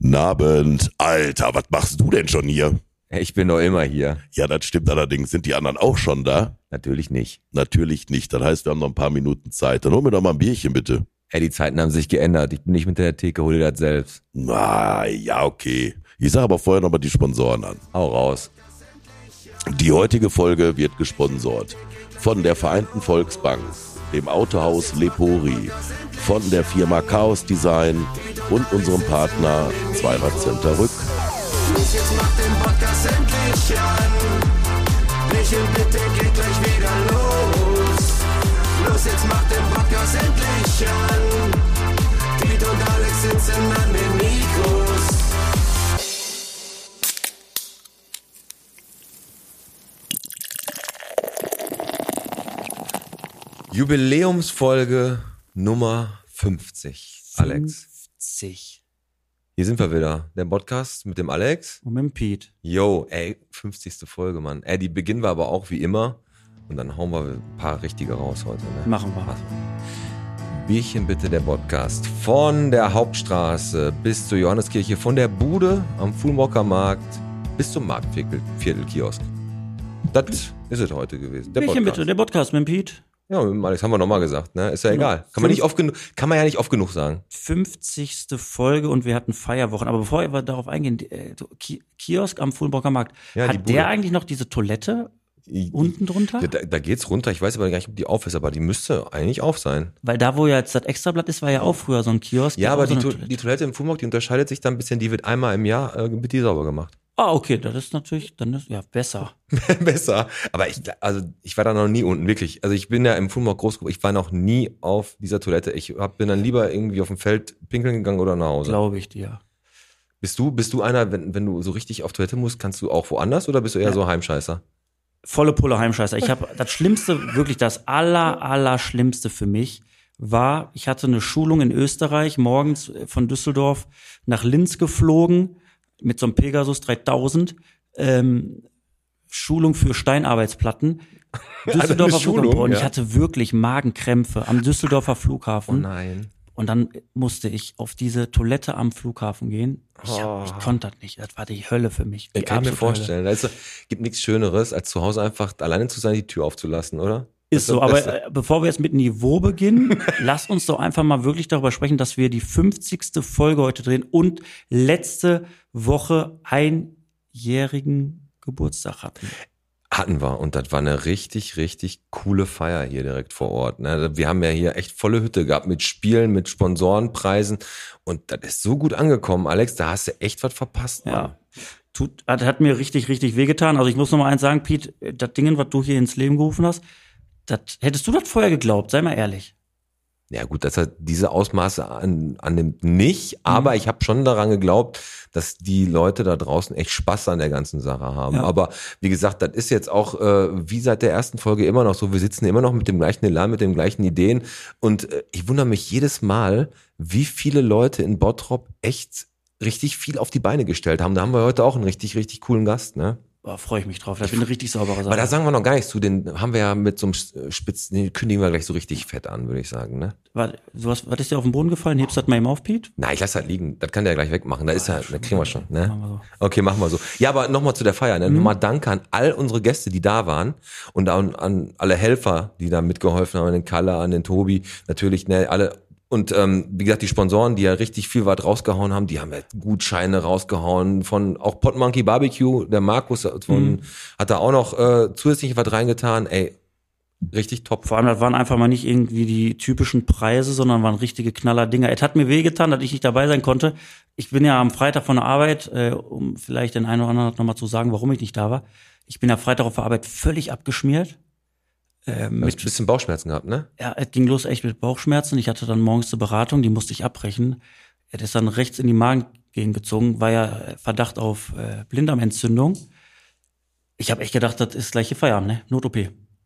Nabend. Alter, was machst du denn schon hier? Ich bin doch immer hier. Ja, das stimmt allerdings. Sind die anderen auch schon da? Natürlich nicht. Natürlich nicht. Das heißt, wir haben noch ein paar Minuten Zeit. Dann hol mir doch mal ein Bierchen, bitte. Ey, die Zeiten haben sich geändert. Ich bin nicht mit der Theke, hol dir das selbst. Na, ja, okay. Ich sage aber vorher noch mal die Sponsoren an. Hau raus. Die heutige Folge wird gesponsort von der Vereinten Volksbank, dem Autohaus Lepori, von der Firma Chaos Design und unserem Partner Zweirad-Center Rück. Los, jetzt macht den Podcast endlich an. Michel, und Alex sitzen an den Mikros. Jubiläumsfolge Nummer 50. Alex. 50. Hier sind wir wieder. Der Podcast mit dem Alex. Und mit dem Pete. Yo, ey, 50. Folge, Mann. Ey, die beginnen wir aber auch wie immer. Und dann hauen wir ein paar richtige raus heute. Ne? Machen wir. Bierchen bitte, der Podcast. Von der Hauptstraße bis zur Johanneskirche, von der Bude am Fulmocker Markt bis zum Marktviertel-Kiosk. Das ist es heute gewesen. Der Bierchen Podcast. bitte, der Podcast mit dem Pete. Ja, mit Alex haben wir nochmal gesagt, ne? Ist ja Genau. egal. Kann man, nicht oft genug, kann man ja nicht oft genug sagen. 50. Folge und wir hatten Feierwochen. Aber bevor wir darauf eingehen, äh, so Ki Kiosk am Fulmbrocker Markt, Ja, hat der eigentlich noch diese Toilette unten drunter? Ja, da, da geht's runter. Ich weiß aber gar nicht, ob die auf ist, aber die müsste eigentlich auf sein. Weil da, wo ja jetzt das Extrablatt ist, war ja auch früher so ein Kiosk. Ja, aber so die, to Toilette- die Toilette im Fulmrock, die unterscheidet sich dann ein bisschen. Die wird einmal im Jahr äh, wird die sauber gemacht. Ah, okay, das ist natürlich, dann ist, ja, besser. Besser. Aber ich, also ich war da noch nie unten, wirklich. Also ich bin ja im Fulmrock groß geworden. Ich war noch nie auf dieser Toilette. Ich hab, bin dann lieber irgendwie auf dem Feld pinkeln gegangen oder nach Hause. Glaube ich dir. Bist du, bist du einer, wenn, wenn du so richtig auf Toilette musst, kannst du auch woanders oder bist du eher Ja. so Heimscheißer? volle Pulle Heimscheißer. Ich habe das Schlimmste, wirklich das aller, aller Schlimmste für mich war, ich hatte eine Schulung in Österreich, morgens von Düsseldorf nach Linz geflogen mit so einem Pegasus 3000. Ähm, Schulung für Steinarbeitsplatten. Düsseldorfer Schulung, Flughafen. Und ich ja. hatte wirklich Magenkrämpfe am Düsseldorfer Oh Flughafen. nein. Und dann musste ich auf diese Toilette am Flughafen gehen. Ich, hab, Oh. ich konnte das nicht. Das war die Hölle für mich. Die Ich kann mir vorstellen. Also, gibt nichts Schöneres, als zu Hause einfach alleine zu sein, die Tür aufzulassen, oder? Ist so, aber Beste. äh, bevor wir jetzt mit Niveau beginnen, lass uns doch einfach mal wirklich darüber sprechen, dass wir die 50. Folge heute drehen und letzte Woche einjährigen Geburtstag hatten. Hatten wir und das war eine richtig, richtig coole Feier hier direkt vor Ort. ne? Wir haben ja hier echt volle Hütte gehabt mit Spielen, mit Sponsorenpreisen und das ist so gut angekommen, Alex. Da hast du echt was verpasst. Mann. Ja. Tut, hat, hat mir richtig, richtig wehgetan. Also ich muss noch mal eins sagen, Pete, das Ding, was du hier ins Leben gerufen hast, das, hättest du das vorher geglaubt? Sei mal ehrlich. Ja gut, das hat diese Ausmaße an, annimmt nicht, Mhm. aber ich habe schon daran geglaubt, dass die Leute da draußen echt Spaß an der ganzen Sache haben. Ja. Aber wie gesagt, das ist jetzt auch äh, wie seit der ersten Folge immer noch so. Wir sitzen immer noch mit dem gleichen Elan, mit den gleichen Ideen. Und äh, ich wundere mich jedes Mal, wie viele Leute in Bottrop echt richtig viel auf die Beine gestellt haben. Da haben wir heute auch einen richtig, richtig coolen Gast, ne? Boah, freue ich mich drauf. Das wird eine richtig saubere Aber da Sache. sagen wir noch gar nichts zu. Den haben wir ja mit so einem Spitz, den kündigen wir gleich so richtig fett an, würde ich sagen, ne? Warte, so was, was ist dir auf den Boden gefallen? Hebst du das mal eben auf, Pete? Na, ich lass halt liegen. Das kann der gleich wegmachen. Da ist ja, da kriegen wir schon. Machen wir Ne? so. Okay, machen wir so. Ja, aber nochmal zu der Feier. Ne? Nochmal Danke an all unsere Gäste, die da waren und an, an alle Helfer, die da mitgeholfen haben, an den Kalle, an den Tobi, natürlich, ne, alle. Und ähm, wie gesagt, die Sponsoren, die ja richtig viel was rausgehauen haben, die haben ja Gutscheine rausgehauen von auch Pot Monkey Barbecue, der Markus von, hat da auch noch äh, zusätzlich was reingetan. Ey, richtig top. Vor allem, das waren einfach mal nicht irgendwie die typischen Preise, sondern waren richtige Knaller-Dinger. Es hat mir wehgetan, dass ich nicht dabei sein konnte. Ich bin ja am Freitag von der Arbeit, äh, um vielleicht den einen oder anderen nochmal zu sagen, warum ich nicht da war. Ich bin ja Freitag auf der Arbeit völlig abgeschmiert. Äh, Du hast mit, ein bisschen Bauchschmerzen gehabt, ne? ja, es ging los echt mit Bauchschmerzen. Ich hatte dann morgens eine Beratung, die musste ich abbrechen. Es ist dann rechts in die Magengegend gezogen, war ja äh, Verdacht auf äh, Blinddarmentzündung. Ich habe echt gedacht, das ist gleiche Feierabend, ne? Not-OP.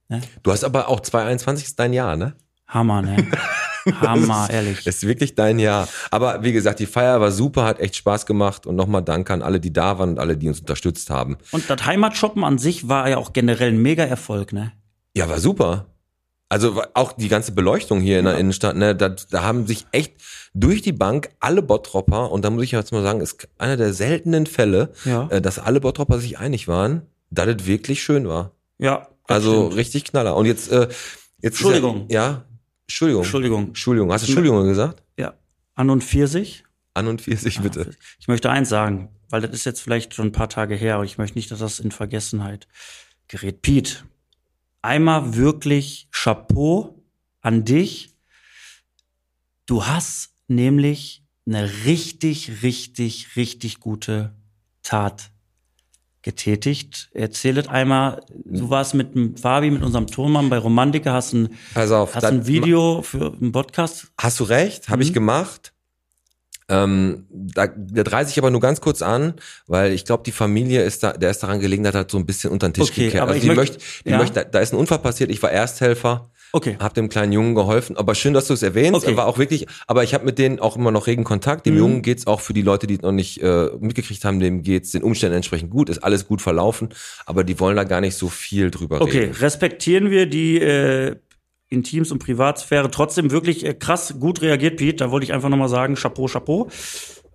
Ne? Du hast aber auch 2021 ist dein Jahr, ne? Hammer, ne? Hammer, ehrlich. Das ist wirklich dein Jahr. Aber wie gesagt, die Feier war super, hat echt Spaß gemacht und nochmal Danke an alle, die da waren und alle, die uns unterstützt haben. Und das Heimatshoppen an sich war ja auch generell ein mega Erfolg, ne? Ja, war super. Also auch die ganze Beleuchtung hier in der Innenstadt, ne, da, da haben sich echt durch die Bank alle Bottropper, und da muss ich jetzt mal sagen, ist einer der seltenen Fälle, Ja. äh, dass alle Bottropper sich einig waren, dass es wirklich schön war. Ja. Also stimmt. richtig Knaller. Und jetzt, äh, jetzt Entschuldigung. Ja, ja, Entschuldigung. Entschuldigung. Entschuldigung. Hast du Entschuldigung gesagt? Ja. An und Pfirsich. An und 40 bitte. Ich möchte eins sagen, weil das ist jetzt vielleicht schon ein paar Tage her und ich möchte nicht, dass das in Vergessenheit gerät. Pete, einmal wirklich Chapeau an dich. Du hast nämlich eine richtig, richtig, richtig gute Tat getätigt. Erzählet einmal, du warst mit dem Fabi, mit unserem Tonmann bei Romantiker, hast ein, auf. hast ein Video für einen Podcast. Hast du recht, habe ich Mhm. gemacht. Ähm, da, da reiße ich aber nur ganz kurz an, weil ich glaube, die Familie ist da, der ist daran gelegen, hat so ein bisschen unter den Tisch Okay, gekehrt. aber Also ich die möchte- die ja. möchte, da ist ein Unfall passiert, ich war Ersthelfer, Okay. habe dem kleinen Jungen geholfen, aber schön, dass du es erwähnst, Okay. war auch wirklich, aber ich habe mit denen auch immer noch regen Kontakt. Dem Mhm. Jungen geht's auch für die Leute, die noch nicht äh, mitgekriegt haben, dem geht's den Umständen entsprechend gut, ist alles gut verlaufen, aber die wollen da gar nicht so viel drüber Okay, reden. respektieren wir die äh, Intims- und Privatsphäre. Trotzdem wirklich äh, krass gut reagiert, Pete. Da wollte ich einfach nochmal sagen, Chapeau, Chapeau.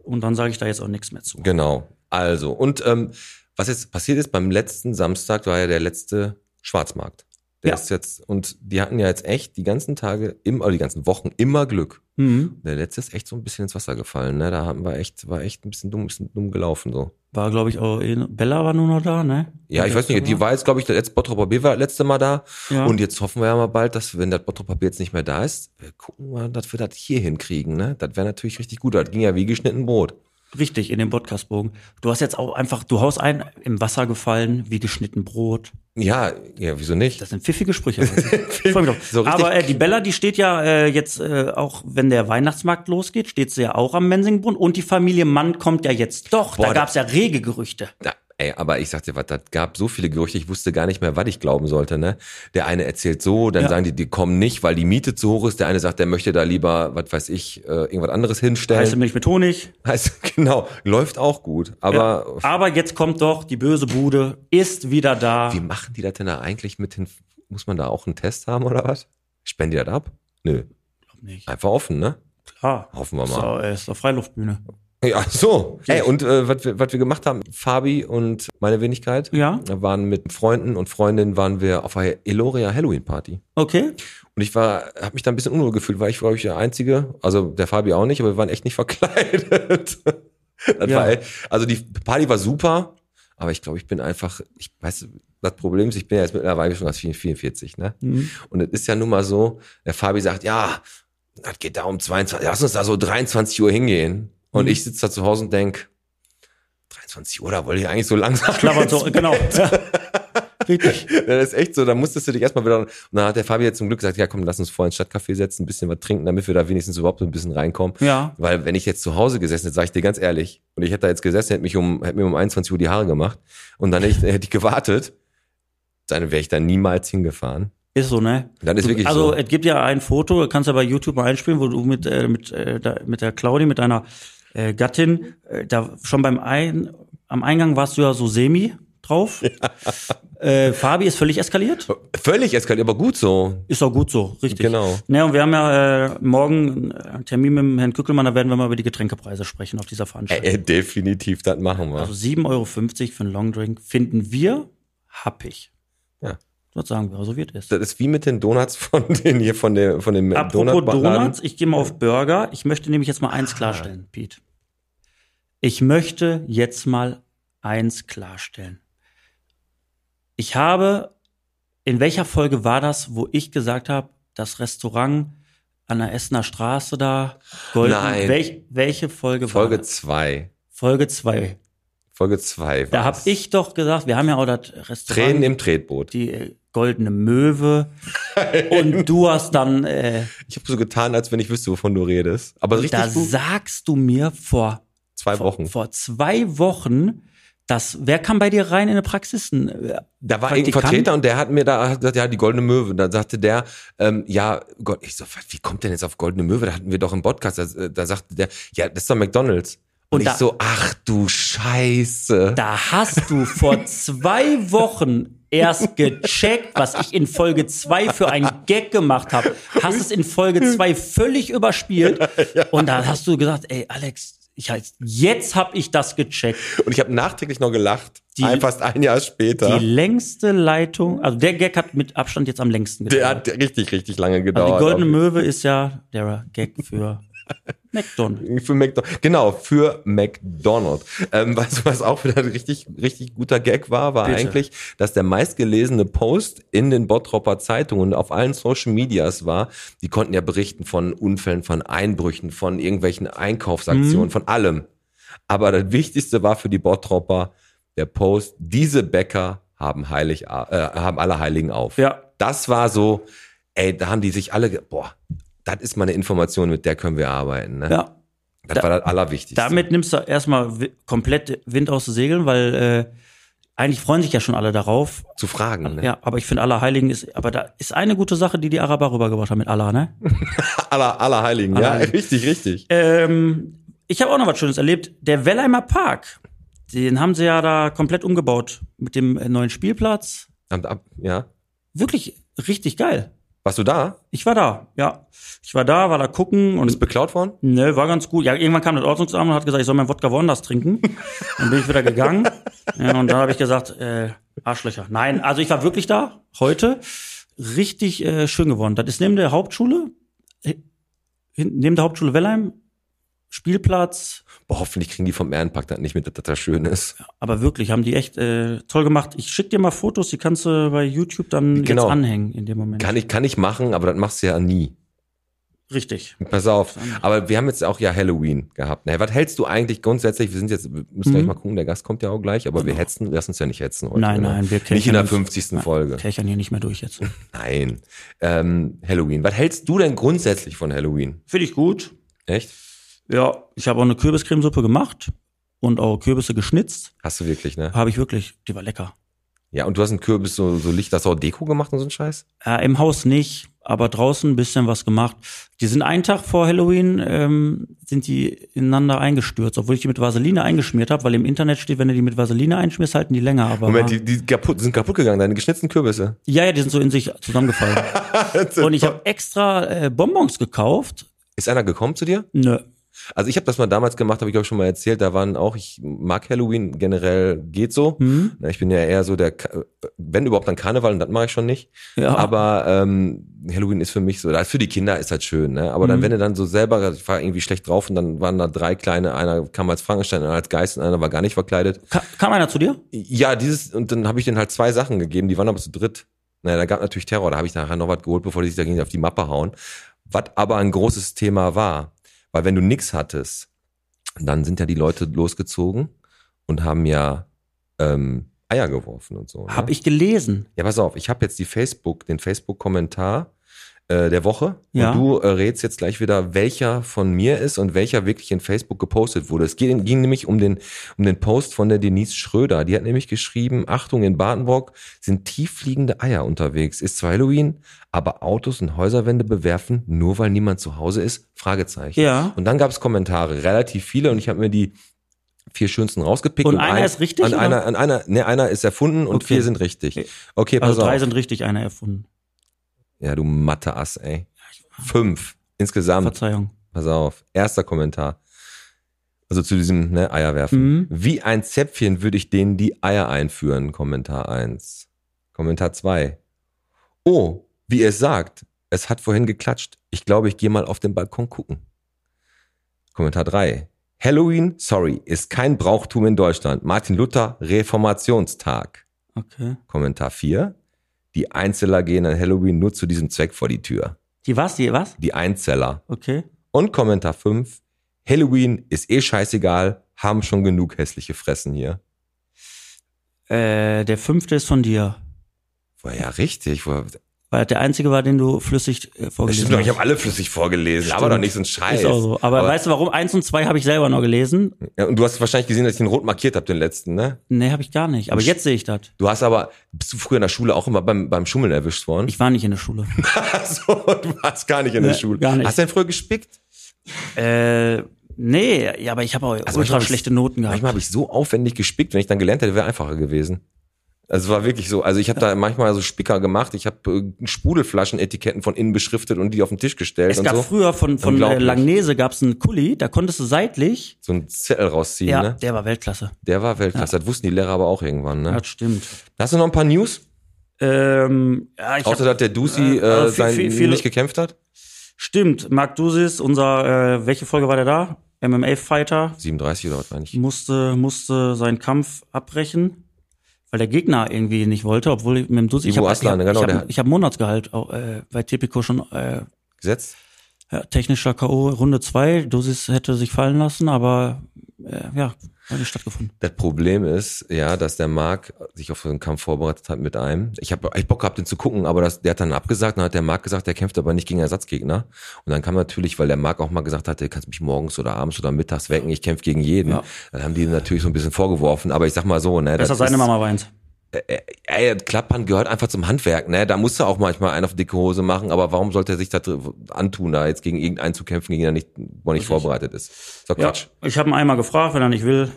Und dann sage ich da jetzt auch nichts mehr zu. Genau. Also, und ähm, was jetzt passiert ist, beim letzten Samstag war ja der letzte Schwarzmarkt. Der Ja. ist jetzt, und die hatten ja jetzt echt die ganzen Tage, im, oder die ganzen Wochen immer Glück. Mhm. Der letzte ist echt so ein bisschen ins Wasser gefallen, ne? Da haben wir echt, war echt ein bisschen dumm, ein bisschen dumm gelaufen, so. War, glaube ich, auch eh- Bella war nur noch da, ne? Ja, ich weiß nicht, die war jetzt, glaube ich, der letzte Bottroper B war das letzte Mal da. Ja. Und jetzt hoffen wir ja mal bald, dass, wenn das Bottroper B jetzt nicht mehr da ist, wir gucken mal, dass wir das hier hinkriegen, ne? Das wäre natürlich richtig gut. Das ging ja wie geschnitten Brot. Richtig, in dem Podcastbogen. Du hast jetzt auch einfach, du haust ein, im Wasser gefallen, wie geschnitten Brot. Ja, ja, wieso nicht? Das sind pfiffige Sprüche. drauf. So Aber äh, die Bella, die steht ja äh, jetzt äh, auch, wenn der Weihnachtsmarkt losgeht, steht sie ja auch am Mensingbrunnen. Und die Familie Mann kommt ja jetzt doch. Boah, da da- gab's ja rege Gerüchte. Ja, ey, aber ich sag dir was, das gab so viele Gerüchte, ich wusste gar nicht mehr, was ich glauben sollte, ne? Der eine erzählt so, dann Ja. sagen die, die kommen nicht, weil die Miete zu hoch ist. Der eine sagt, der möchte da lieber, was weiß ich, äh, irgendwas anderes hinstellen. Heiße Milch mit Honig. Heißt, genau, läuft auch gut. Aber ja. Aber jetzt kommt doch, die böse Bude ist wieder da. wie machen die das denn da eigentlich mit den, muss man da auch einen Test haben oder was? Spenden die das ab? Nö, Glaub nicht. einfach offen, ne? Klar. Hoffen wir mal. äh, ist doch Freiluftbühne. Ja, so. Ey, und äh, was wir, was wir gemacht haben, Fabi und meine Wenigkeit, Ja. waren mit Freunden und Freundinnen waren wir auf einer Eloria Halloween Party. Okay. Und ich war, habe mich da ein bisschen unwohl gefühlt, weil ich glaube ich der Einzige, also der Fabi auch nicht, aber wir waren echt nicht verkleidet. Ja. war, also die Party war super, aber ich glaube, ich bin einfach, ich weiß, das Problem ist, ich bin ja jetzt mittlerweile schon als 44, ne? Mhm. Und es ist ja nun mal so, der Fabi sagt, ja, das geht da um 22, lass uns da so 23 Uhr hingehen. Und Mhm. ich sitze da zu Hause und denk 23 Uhr, da wollte ich eigentlich so langsam. Klappert so, genau. Ja. Richtig. Das ist echt so, da musstest du dich erstmal wieder. Und dann hat der Fabi jetzt zum Glück gesagt, ja komm, lass uns vor ins Stadtcafé setzen, ein bisschen was trinken, damit wir da wenigstens überhaupt so ein bisschen reinkommen. Ja. Weil wenn ich jetzt zu Hause gesessen hätte, sag ich dir ganz ehrlich, und ich hätte da jetzt gesessen, hätte mich um, hätte mir um 21 Uhr die Haare gemacht und dann hätte ich, hätte ich gewartet, dann wäre ich da niemals hingefahren. Ist so, ne? Das ist wirklich also so. es gibt ja ein Foto, kannst du ja bei YouTube mal einspielen, wo du mit äh, mit äh, mit der Claudi, mit deiner äh, Gattin, äh, da schon beim ein, am Eingang warst du ja so semi drauf. Äh, Fabi ist völlig eskaliert. Völlig eskaliert, aber gut so. Ist auch gut so, richtig. Genau. Ne, und wir haben ja äh, morgen einen Termin mit dem Herrn Kückelmann, da werden wir mal über die Getränkepreise sprechen auf dieser Veranstaltung. Äh, definitiv, das machen wir. Also 7,50 Euro für einen Longdrink finden wir happig. Ja. Das sagen wir, so wird es. Das ist wie mit den Donuts von den hier von dem von dem Apropos Donutladen. Donuts, ich gehe mal auf Burger. Ich möchte nämlich jetzt mal eins klarstellen, Pete. Ich möchte jetzt mal eins klarstellen. Ich habe, in welcher Folge war das, wo ich gesagt habe, das Restaurant an der Essener Straße da, Golden, Nein. Welch, welche Folge, Folge war das? zwei Folge zwei. Folge zwei Da habe ich doch gesagt, wir haben ja auch das Restaurant, Tränen im Tretboot. die äh, Goldene Möwe. Und du hast dann äh, Ich habe so getan, als wenn ich wüsste, wovon du redest. Aber richtig Da gut. sagst du mir vor, Zwei vor, Wochen. vor zwei Wochen, dass, wer kam bei dir rein in eine Praxis? Ein, äh, Da war Praktikant? Vertreter und der hat mir da hat gesagt, ja, die goldene Möwe. Da sagte der, ähm, ja, Gott, ich so, wie kommt denn jetzt auf goldene Möwe? Da hatten wir doch im Podcast. Da, da sagte der, ja, das ist doch McDonalds. Und, Und da- ich so, ach du Scheiße. Da hast du vor zwei Wochen erst gecheckt, was ich in Folge 2 für ein Gag gemacht habe. Hast es in Folge 2 völlig überspielt. Und da hast du gesagt, ey, Alex, ich heißt, jetzt habe ich das gecheckt. Und ich habe nachträglich noch gelacht. Die- ein, fast ein Jahr später. Die längste Leitung, also der Gag hat mit Abstand jetzt am längsten Der gedauert. hat richtig, richtig lange Also gedauert. die Goldene Möwe ist ja der Gag für McDonald's. Für McDonald's. Genau, für McDonald's. Ähm, du, was auch wieder ein richtig, richtig guter Gag war, war Bitte. eigentlich, dass der meistgelesene Post in den Bottropper Zeitungen und auf allen Social Medias war, die konnten ja berichten von Unfällen, von Einbrüchen, von irgendwelchen Einkaufsaktionen, Mhm. von allem. Aber das Wichtigste war für die Bottropper der Post, diese Bäcker haben heilig, äh, haben alle Heiligen auf. Ja. Das war so, ey, da haben die sich alle, ge- boah, das ist mal eine Information, mit der können wir arbeiten. Ne? Ja. Das Da- war das Allerwichtigste. Damit nimmst du erstmal komplett Wind aus den Segeln, weil äh, eigentlich freuen sich ja schon alle darauf. zu fragen. Ne? Ja, aber ich finde Allerheiligen ist, aber da ist eine gute Sache, die die Araber rübergebracht haben mit Allah, ne? Aller, Allerheiligen, ja, Allerheiligen. richtig, richtig. Ähm, ich habe auch noch was Schönes erlebt. Der Wellheimer Park, den haben sie ja da komplett umgebaut mit dem äh, neuen Spielplatz. Und ab, ja. Wirklich richtig geil. Warst du da? Ich war da, ja. Ich war da, war da gucken und Bist beklaut worden? Ne, war ganz gut. Ja, irgendwann kam das Ordnungsamt und hat gesagt, ich soll mein Wodka Wonders trinken. Dann bin ich wieder gegangen. Ja, und dann habe ich gesagt, äh, Arschlöcher. Nein, also ich war wirklich da, heute. Richtig äh, schön geworden. Das ist neben der Hauptschule, äh, neben der Hauptschule Wellheim, Spielplatz. Boah, hoffentlich kriegen die vom Ehrenpark das nicht mit, dass das da schön ist. Aber wirklich, haben die echt äh, toll gemacht. Ich schick dir mal Fotos, die kannst du bei YouTube dann Genau. jetzt anhängen in dem Moment. Kann ich, kann ich machen, aber das machst du ja nie. Richtig. Pass auf. Aber wir haben jetzt auch ja Halloween gehabt. Na, was hältst du eigentlich grundsätzlich? Wir sind jetzt, wir müssen gleich mal gucken, der Gast kommt ja auch gleich, aber wir hetzen, lass uns ja nicht hetzen heute. Genau. Nein, ne? nein, wir Nicht in der kirchern uns. 50. Folge. Kirchern hier nicht mehr durch jetzt. Nein. Ähm, Halloween. Was hältst du denn grundsätzlich von Halloween? Finde ich gut. Echt? Ja, ich habe auch eine Kürbiscremesuppe gemacht und auch Kürbisse geschnitzt. Hast du wirklich, ne? Habe ich wirklich. Die war lecker. Ja, und du hast einen Kürbis so, so Licht, hast du auch Deko gemacht und so ein Scheiß? Äh, Im Haus nicht, aber draußen ein bisschen was gemacht. Die sind einen Tag vor Halloween, ähm, sind die ineinander eingestürzt, obwohl ich die mit Vaseline eingeschmiert habe, weil im Internet steht, wenn du die mit Vaseline einschmierst, halten die länger. Aber Moment, die, die kaputt, sind kaputt gegangen, deine geschnitzten Kürbisse. ja, ja, die sind so in sich zusammengefallen. und ich habe extra äh, Bonbons gekauft. Ist einer gekommen zu dir? Nö. Also ich habe das mal damals gemacht, habe ich glaube schon mal erzählt. Da waren auch, ich mag Halloween generell, geht so. Hm? Na, Ich bin ja eher so der, wenn überhaupt dann Karneval, und das mache ich schon nicht. Ja. Aber ähm, Halloween ist für mich so, für die Kinder ist halt schön. Ne? Aber dann, Mhm. wenn du dann so selber, also ich war irgendwie schlecht drauf und dann waren da drei kleine, einer kam als Frankenstein, einer als Geist und einer war gar nicht verkleidet. Ka kam einer zu dir? Ja, dieses, und dann habe ich denen halt zwei Sachen gegeben, die waren aber zu dritt. Naja, da gab natürlich Terror, da habe ich nachher noch was geholt, bevor die sich dagegen auf die Mappe hauen. Was aber ein großes Thema war, weil wenn du nix hattest, dann sind ja die Leute losgezogen und haben ja ähm, Eier geworfen und so. Ne? Hab ich gelesen. Ja, pass auf, ich habe jetzt die Facebook, den Facebook-Kommentar äh, der Woche Ja. und du äh, rätst jetzt gleich wieder, welcher von mir ist und welcher wirklich in Facebook gepostet wurde. Es ging, ging nämlich um den, um den Post von der Denise Schröder. Die hat nämlich geschrieben, Achtung, in Badenburg sind tieffliegende Eier unterwegs. Ist zwar Halloween, aber Autos und Häuserwände bewerfen, nur weil niemand zu Hause ist? Fragezeichen. Ja. Und dann gab es Kommentare, relativ viele, und ich habe mir die vier schönsten rausgepickt. Und einer ist richtig, An oder? einer, an einer, ne, einer ist erfunden und Okay. vier sind richtig. Okay, pass Also drei auf. sind richtig, einer erfunden. Ja, du Mathe-Ass, ey. Fünf insgesamt. Verzeihung. Pass auf. Erster Kommentar. Also zu diesem ne, Eierwerfen. Mhm. Wie ein Zäpfchen würde ich denen die Eier einführen. Kommentar eins. Kommentar zwei. Oh, wie es sagt. Es hat vorhin geklatscht. Ich glaube, ich gehe mal auf den Balkon gucken. Kommentar drei. Halloween, sorry, ist kein Brauchtum in Deutschland. Martin Luther, Reformationstag. Okay. Kommentar 4. Die Einzeller gehen an Halloween nur zu diesem Zweck vor die Tür. Die was? Die was? Die Einzeller. Okay. Und Kommentar 5. Halloween ist eh scheißegal, haben schon genug hässliche Fressen hier. Äh, der fünfte ist von dir. War ja richtig. War, Weil der einzige war, den du flüssig äh, das vorgelesen stimmt doch, ich hast. habe alle flüssig vorgelesen, aber doch nicht so ein Scheiß. Ist auch so. Aber, weißt du warum? Eins und zwei habe ich selber noch gelesen. ja, und du hast wahrscheinlich gesehen, dass ich den rot markiert habe, den letzten, ne? Nee, habe ich gar nicht. Aber jetzt sehe ich das. Du hast aber, bist du früher in der Schule auch immer beim, beim Schummeln erwischt worden? Ich war nicht in der Schule. so, du warst gar nicht in der Nee, Schule. gar nicht. Hast du denn früher gespickt? äh, nee, ja, aber ich habe auch Also ultra schlechte Noten gehabt. Manchmal habe ich so aufwendig gespickt, wenn ich dann gelernt hätte, wäre einfacher gewesen. Also es war wirklich so. Also ich habe da manchmal so Spicker gemacht. Ich habe äh, Sprudelflaschenetiketten von innen beschriftet und die auf den Tisch gestellt Es gab so. früher von, von äh. Langnese gab's einen Kuli, da konntest du seitlich. so einen Zettel rausziehen, Ja, ne? der war Weltklasse. Der war Weltklasse. Das wussten die Lehrer aber auch irgendwann, ne? Das stimmt. Hast du noch ein paar News? Ähm, ja, ich Außer, hab, dass der Dusi äh, äh, also viel- sein, viel- viele- nicht gekämpft hat? stimmt, Marc Dusis, unser, äh, welche Folge war der da? MMA-Fighter, 37 oder was meine ich? musste, musste seinen Kampf abbrechen, weil der Gegner irgendwie nicht wollte, obwohl ich mit dem Dusi, ich habe ich genau, hab, ich hab, ich hab Monatsgehalt auch, äh, bei Tipico schon äh, Gesetzt? ja, technischer K.O. Runde zwei. Dusis hätte sich fallen lassen, aber äh, ja, nicht stattgefunden. Das Problem ist, ja, dass der Marc sich auf so einen Kampf vorbereitet hat mit einem. Ich habe echt Bock gehabt, den zu gucken, aber das, der hat dann abgesagt. Dann hat der Marc gesagt, der kämpft aber nicht gegen Ersatzgegner. Und dann kam natürlich, weil der Marc auch mal gesagt hat, du kannst mich morgens oder abends oder mittags wecken, ich kämpfe gegen jeden. Ja. Dann haben die natürlich so ein bisschen vorgeworfen. Aber ich sag mal so, ne, Besser das seine ist, Mama weint. Ey, ey, Klappern gehört einfach zum Handwerk, ne? Da musst du auch manchmal einen auf dicke Hose machen, aber warum sollte er sich das antun, da jetzt gegen irgendeinen zu kämpfen, gegen den er nicht, wo er nicht vorbereitet ist? Ist doch Ja, Quatsch. ich habe ihn einmal gefragt, wenn er nicht will,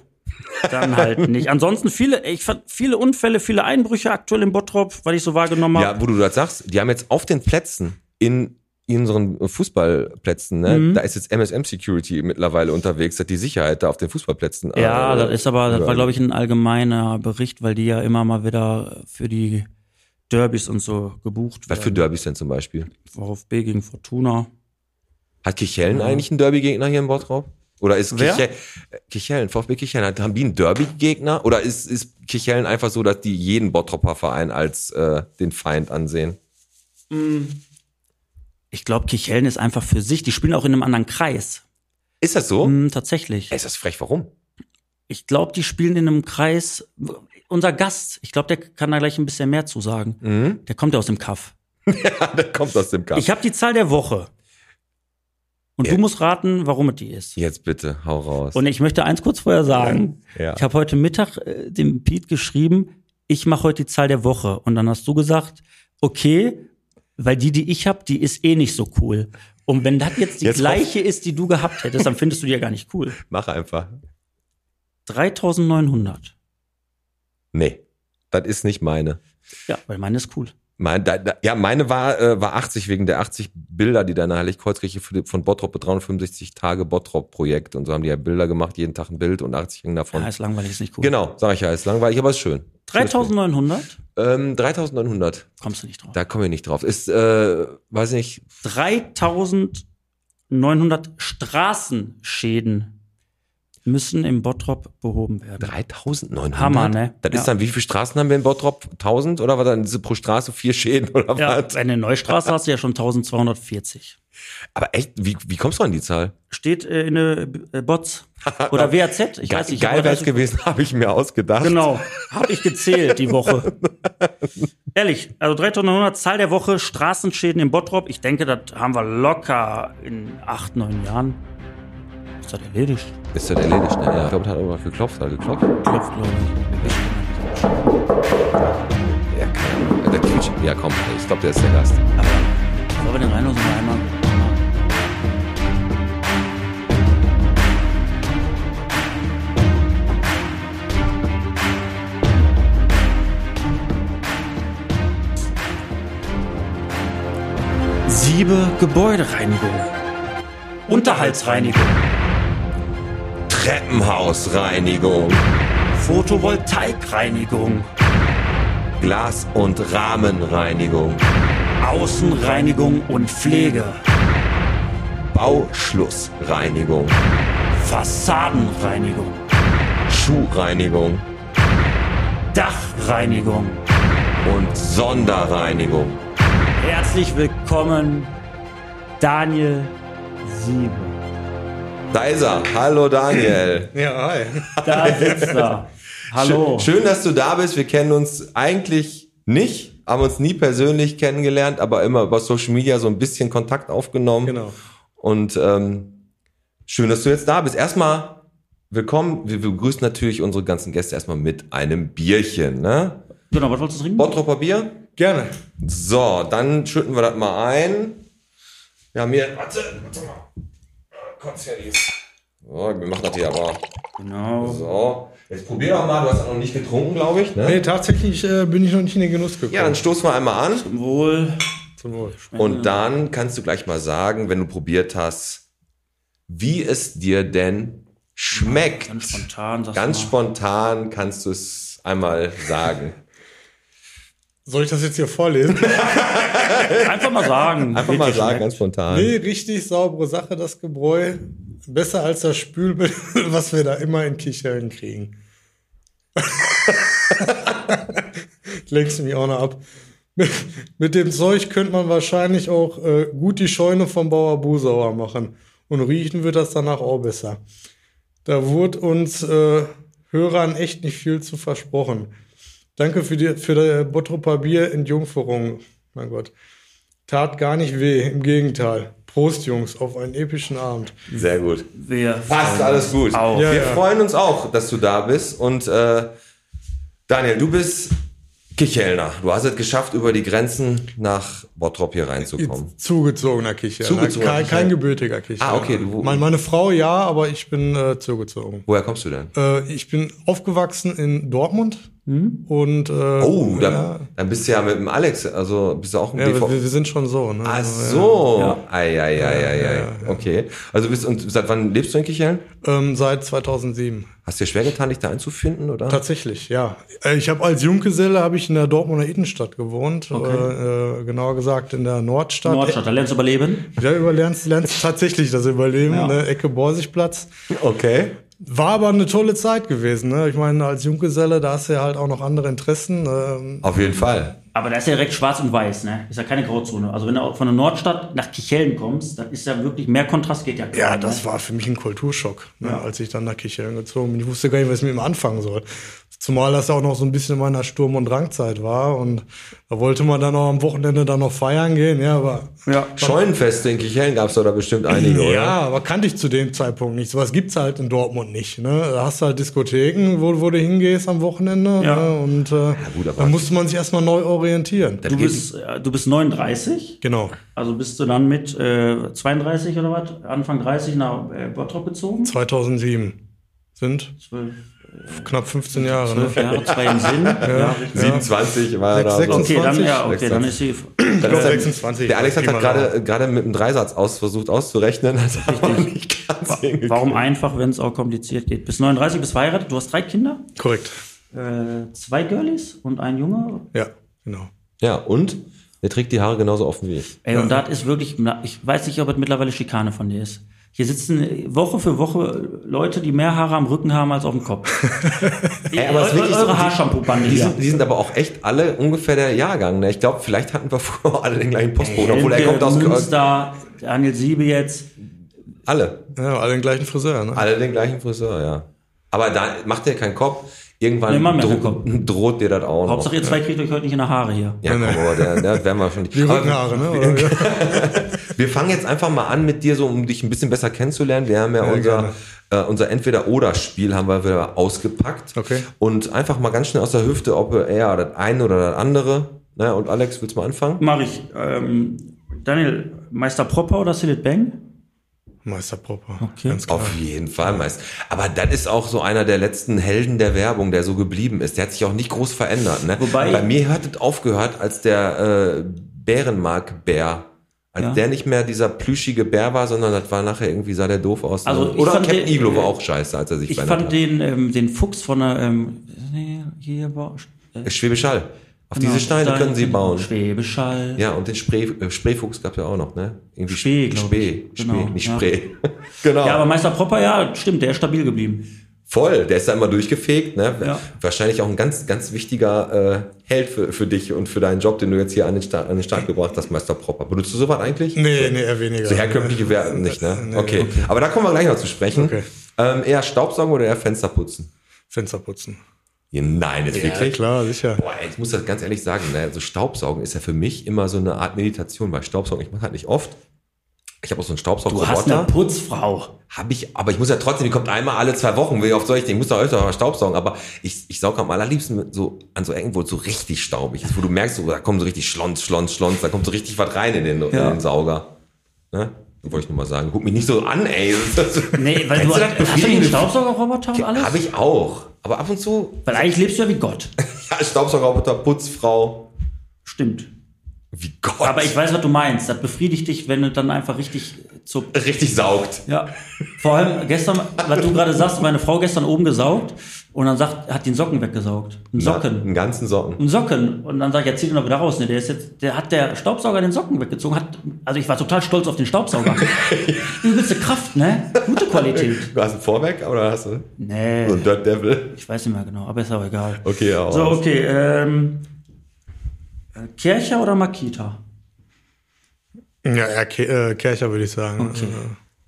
dann halt nicht. Ansonsten viele, ich fand viele Unfälle, viele Einbrüche aktuell im Bottrop, weil ich so wahrgenommen habe. Ja, wo du das sagst, die haben jetzt auf den Plätzen in unseren Fußballplätzen, ne, Mhm. da ist jetzt MSM Security mittlerweile unterwegs, hat die Sicherheit da auf den Fußballplätzen. Ja, äh, das ist aber, das war ja. glaube ich ein allgemeiner Bericht, weil die ja immer mal wieder für die Derbys und so gebucht Was für werden. Derbys denn zum Beispiel? VfB gegen Fortuna. Hat Kichellen eigentlich einen Derby-Gegner hier in Bottrop? Oder ist Wer? Kichellen, VfB Kichellen, hat- haben die einen Derby-Gegner? Oder ist, ist Kichellen einfach so, dass die jeden Bottropper Verein als äh, den Feind ansehen? Ich glaube, Kichellen ist einfach für sich. Die spielen auch in einem anderen Kreis. Ist das so? Hm, tatsächlich. Ist das frech, warum? Ich glaube, die spielen in einem Kreis. Unser Gast, ich glaube, der kann da gleich ein bisschen mehr zu sagen. Mhm. Der kommt ja aus dem Kaff. Ja, der kommt aus dem Kampf. Ich habe die Zahl der Woche. Und Ja. du musst raten, warum es die ist. Jetzt bitte, hau raus. Und ich möchte eins kurz vorher sagen. Ja. Ich habe heute Mittag äh, dem Pete geschrieben, ich mache heute die Zahl der Woche. Und dann hast du gesagt, okay, weil die, die ich habe, die ist eh nicht so cool. Und wenn das jetzt die Jetzt gleiche ist, die du gehabt hättest, dann findest du die ja gar nicht cool. Mach einfach. 3900. Nee, das ist nicht meine. Ja, weil meine ist cool. Mein, da, da, ja, meine war, äh, war 80 wegen der 80 Bilder, die da in der Heiligkreuzkirche die- von Bottrop 365 Tage Bottrop-Projekt. Und so haben die ja Bilder gemacht, jeden Tag ein Bild und 80 hängen davon. Ja, ist langweilig, ist nicht cool. Genau, sag ich ja, ist langweilig, aber ist schön. 3900? Ähm, 3900, Kommst du nicht drauf. da komme ich nicht drauf. Ist, äh, weiß ich nicht, 3900 Straßenschäden müssen im Bottrop behoben werden. 3900? Hammer, ne? Das Ja. ist dann, wie viele Straßen haben wir in Bottrop? 1000 oder war dann diese pro Straße vier Schäden oder Ja, was? eine Neustraße hast du ja schon 1240. Aber echt, wie, wie kommst du an die Zahl? Steht äh, in der äh, Bots oder WAZ, ich Ge weiß nicht. geil wäre es gewesen, habe ich mir ausgedacht. Genau, habe ich gezählt die Woche. Ehrlich, also 3900 Zahl der Woche, Straßenschäden im Bottrop. Ich denke, das haben wir locker in acht, neun Jahren. Ist das erledigt? Ist das erledigt, ne? Ja. Ich glaube, hat irgendwas geklopft, hat geklopft. Klopft, glaube ich. Ja, keine Ahnung. Der quietscht. Ja, komm, ich glaube, der ist der Gast. Aber bevor wir den reinlosen, mal einmal. Siebe Gebäudereinigung. Unterhaltsreinigung. Treppenhausreinigung, Photovoltaikreinigung. Glas- und Rahmenreinigung, Außenreinigung und Pflege. Bauschlussreinigung, Fassadenreinigung. Schuhreinigung Dachreinigung. und Sonderreinigung. Herzlich willkommen, Daniel Siebe. Da ist er. Hallo Daniel. Ja, hi. Da sitzt er. Hallo. Schön, schön, dass du da bist. Wir kennen uns eigentlich nicht, haben uns nie persönlich kennengelernt, aber immer über Social Media so ein bisschen Kontakt aufgenommen. Genau. Und ähm, schön, dass du jetzt da bist. Erstmal willkommen. Wir begrüßen natürlich unsere ganzen Gäste erstmal mit einem Bierchen. Ne? Genau, was wolltest du trinken? Bottropper Bier. Gerne. So, dann schütten wir das mal ein. Wir haben hier, warte, warte mal. Konzertis. So, wir machen das hier aber Genau. So, jetzt probier doch mal. Du hast auch noch nicht getrunken, glaube ich. Ne? Nee, tatsächlich äh, bin ich noch nicht in den Genuss gekommen. Ja, dann stoßen wir einmal an. Zum Wohl. Zum Wohl. Und dann kannst du gleich mal sagen, wenn du probiert hast, wie es dir denn schmeckt. Ganz spontan. Ganz mal. spontan kannst du es einmal sagen. Soll ich das jetzt hier vorlesen? Einfach mal sagen. Einfach mal sagen, ganz spontan. nee, richtig saubere Sache, das Gebräu. Besser als das Spülmittel, was wir da immer in Kichellen kriegen. Lenkst du mich auch noch ab. Mit, mit dem Zeug könnte man wahrscheinlich auch äh, gut die Scheune vom Bauer Busauer machen. Und riechen wird das danach auch besser. Da wurde uns äh, Hörern echt nicht viel zu versprochen. Danke für die für die Bottroper Bier Entjungferung. Mein Gott. Tat gar nicht weh, im Gegenteil. Prost, Jungs, auf einen epischen Abend. Sehr gut. Wir Passt alles gut. Auch. Wir Ja, ja. freuen uns auch, dass du da bist. Und äh, Daniel, du bist Kichelner. Du hast es geschafft, über die Grenzen nach Bottrop hier reinzukommen. Zugezogener Kicher. Zugezogener kein, kein gebürtiger Kicher. Ah, okay, du- meine, meine Frau ja, aber ich bin äh, zugezogen. Woher kommst du denn? Äh, ich bin aufgewachsen in Dortmund und äh, Oh, dann, ja, dann bist du ja mit dem Alex, also bist du auch im ja, wir, BV. wir sind schon so. Ne? Ach so. Ja. Ei, ei, ei, ei. Okay. Also bist und seit wann lebst du in Kicheln? Ähm, seit 2007. Hast dir schwer getan, dich da einzufinden, oder? Tatsächlich, ja. Äh, Ich habe als Junggeselle habe ich in der Dortmunder Innenstadt gewohnt, äh, äh, genauer gesagt in der Nordstadt. Nordstadt, da lernst du überleben. Ja, überlernst lernst tatsächlich das Überleben, Ja. ne? Ecke Borsigplatz. Okay. War aber eine tolle Zeit gewesen. Ne? Ich meine, als Junggeselle, da hast du ja halt auch noch andere Interessen. Ähm, Auf jeden Fall. Aber da ist ja direkt schwarz und weiß, ne? Ist ja keine Grauzone. Also wenn du von der Nordstadt nach Kichellen kommst, dann ist ja wirklich mehr Kontrast geht ja kaum, Ja, das ne? war für mich ein Kulturschock, ne, als ich dann nach Kichellen gezogen bin. Ich wusste gar nicht, was ich mit ihm anfangen soll. Zumal das ja auch noch so ein bisschen in meiner Sturm- und Drangzeit war. Und da wollte man dann auch am Wochenende dann noch feiern gehen. Ja, aber, Ja. Scheunenfeste in Kicheln gab's doch da bestimmt einige, ja, oder? aber kannte ich zu dem Zeitpunkt nicht. Sowas gibt's halt in Dortmund nicht. Ne? Da hast du halt Diskotheken, wo, wo du hingehst am Wochenende. Ja. Ne? Und äh, gut, aber- da musste man sich erstmal neu orientieren. Du bist, äh, du bist 39, Genau. also bist du dann mit äh, 32 oder was? Anfang 30 nach äh, Bottrop gezogen? 2007 sind Zwölf, knapp 15 Jahre. zwölf Ne? Jahre, zwei im Sinn. ja. richtig. 27 war er da. Sechs- so. Okay, dann, ja, okay, 26. dann ist sie. Dann ist der- 26. Der Alex hat gerade gerade mit einem Dreisatz aus versucht auszurechnen. Hat man nicht ganz. Warum einfach, wenn es auch kompliziert geht? Bis 39, bist verheiratet, du hast drei Kinder, Korrekt. äh, zwei Girlies und ein Junge. Ja, genau. Ja, und der trägt die Haare genauso offen wie ich. Ey, und das ist wirklich, ich weiß nicht, ob es mittlerweile Schikane von dir ist. Hier sitzen Woche für Woche Leute, die mehr Haare am Rücken haben als auf dem Kopf. Ey, aber ist wirklich so, eure die- Haarshampoo-Bande Die hier. sind, die sind aber auch echt alle ungefähr der Jahrgang. Ne? Ich glaube, vielleicht hatten wir früher auch alle den gleichen Postboten, obwohl er kommt aus Münster, Daniel Siebe jetzt. alle, Ja, alle den gleichen Friseur, ne? alle den gleichen Friseur, ja. Aber da macht der keinen Kopf. Irgendwann dro droht dir das auch noch. Hauptsache ihr zwei kriegt euch heute nicht in die Haare hier. Ja, komm, aber der, der werden wir schon nicht. Die Rückenhaare, ne? Oder? Wir fangen jetzt einfach mal an mit dir, so um dich ein bisschen besser kennenzulernen. Wir haben ja, Ja, unser, äh, unser Entweder-Oder-Spiel haben wir wieder ausgepackt. Okay. Und einfach mal ganz schnell aus der Hüfte, ob eher das eine oder das andere. Ne? Und Alex, willst du mal anfangen? Mach ich. Ähm, Daniel, Meister Propper oder Silit Bang? Meister Popper. Okay. Ganz klar. Auf jeden Fall, meist. Aber das ist auch so einer der letzten Helden der Werbung, der so geblieben ist. Der hat sich auch nicht groß verändert. Ne? Wobei- Bei mir hat es aufgehört, als der äh, Bärenmark-Bär. Als Ja. der nicht mehr dieser plüschige Bär war, sondern das war nachher irgendwie, sah der doof aus. Also ich Oder Captain Iglo war auch scheiße, als er sich Ich verändert fand hat. den, ähm, den Fuchs von der, ähm, nee, hier war, äh, Schwäbisch Hall. Auf diese genau, Steine Stein- können sie bauen. Schwäbisch Hall. Ja, und den Spree, äh, Spreefuchs gab ja auch noch, ne? Irgendwie Spee, Spee, ich. Spee, Genau, nicht ja. Spree. genau. Ja, aber Meister Propper, ja, stimmt, der ist stabil geblieben. Voll, der ist da immer durchgefegt, ne? Ja. Wahrscheinlich auch ein ganz, ganz wichtiger äh, Held für, für dich und für deinen Job, den du jetzt hier an den Start, an den Start gebracht hast, Meister Propper. Benutzt du sowas eigentlich? Nee, nee, eher weniger. So herkömmliche Werte nicht, ne? Nee, okay. Aber da kommen wir gleich noch zu sprechen. Okay. Ähm, eher Staubsaugen oder eher Fenster putzen? Ja, nein, jetzt wirklich. klar, sicher. Boah, ich muss das ganz ehrlich sagen, ne? also Staubsaugen ist ja für mich immer so eine Art Meditation, weil Staubsaugen, ich mache halt nicht oft. Ich habe auch so einen Du hast eine. Putzfrau. Habe ich, aber ich muss ja trotzdem, die kommt einmal alle zwei Wochen. Wie oft soll ich den? Ich muss doch öfter mal Staubsaugen. Aber ich, ich sauge am allerliebsten so an so Ecken, wo es so richtig staubig ist, wo du merkst, so, da kommt so richtig Schlons, Schlons, Schlons, da kommt so richtig was rein in den, in Ja. den Sauger. Ne? Wollte ich nur mal sagen. Guck mich nicht so an, ey. Nee, weil du, du hast du den befriedigende- Staubsaugerroboter und alles? Habe ich auch. Aber ab und zu, Weil eigentlich lebst du ja wie Gott. ja, Staubsaugerroboter, Putzfrau. Stimmt. Wie Gott. Aber ich weiß, was du meinst. Das befriedigt dich, wenn du dann einfach richtig zur richtig saugt. Ja. Vor allem gestern, was du gerade sagst, meine Frau gestern oben gesaugt und dann sagt, hat den Socken weggesaugt. Einen Socken. Einen ganzen Socken. Einen Socken. Und dann sag ich, ja, zieh den doch wieder raus. Ne, der ist jetzt, der hat der Staubsauger den Socken weggezogen. Hat, also ich war total stolz auf den Staubsauger. Übelste Kraft, ne? Gute Qualität. Du hast ein Vorwerk oder hast du Nee, so ein Dirt Devil? ich weiß nicht mehr genau, aber ist aber egal. Okay, ja. So, okay, ähm, äh, Kircher oder Makita? Ja, ja Ke äh, Kercher würde ich sagen. Okay.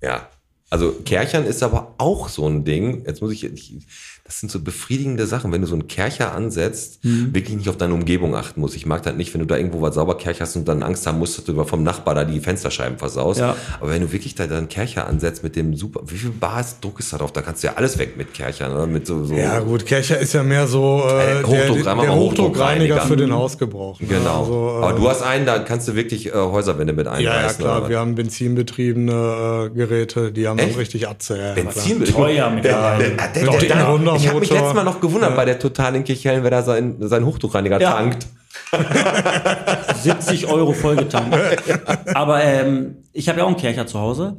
Ja. Also Kerchern ist aber auch so ein Ding. Jetzt muss ich, ich das sind so befriedigende Sachen, wenn du so einen Kercher ansetzt, Mhm. wirklich nicht auf deine Umgebung achten musst. Ich mag das nicht, wenn du da irgendwo was sauber kercherst und dann Angst haben musst, dass du vom Nachbar da die Fensterscheiben versaust. Ja. Aber wenn du wirklich da deinen Kercher ansetzt mit dem super, wie viel Bars Druck ist da drauf? Da kannst du ja alles weg mit Kerchern, oder? Mit so, so Ja, gut, Kercher ist ja mehr so Äh, äh, Hochdruck- der, der Hochdruckreiniger für den Hausgebrauch. ne? Genau. Also, äh, aber du hast einen, da kannst du wirklich äh, Häuserwände mit einreißen. ja, ja, klar. oder? Wir haben benzinbetriebene äh, Geräte, die haben Echt? richtig klar. Benzin Teuer mit der, der, dabei. der, Mit der, dicken der, Rundermotor. Ich habe mich letztes Mal noch gewundert bei der Total in Kirchhellen, wer da sein, seinen Hochdruckreiniger Ja. tankt. 70 Euro vollgetankt. Aber ähm, ich habe ja auch einen Kercher zu Hause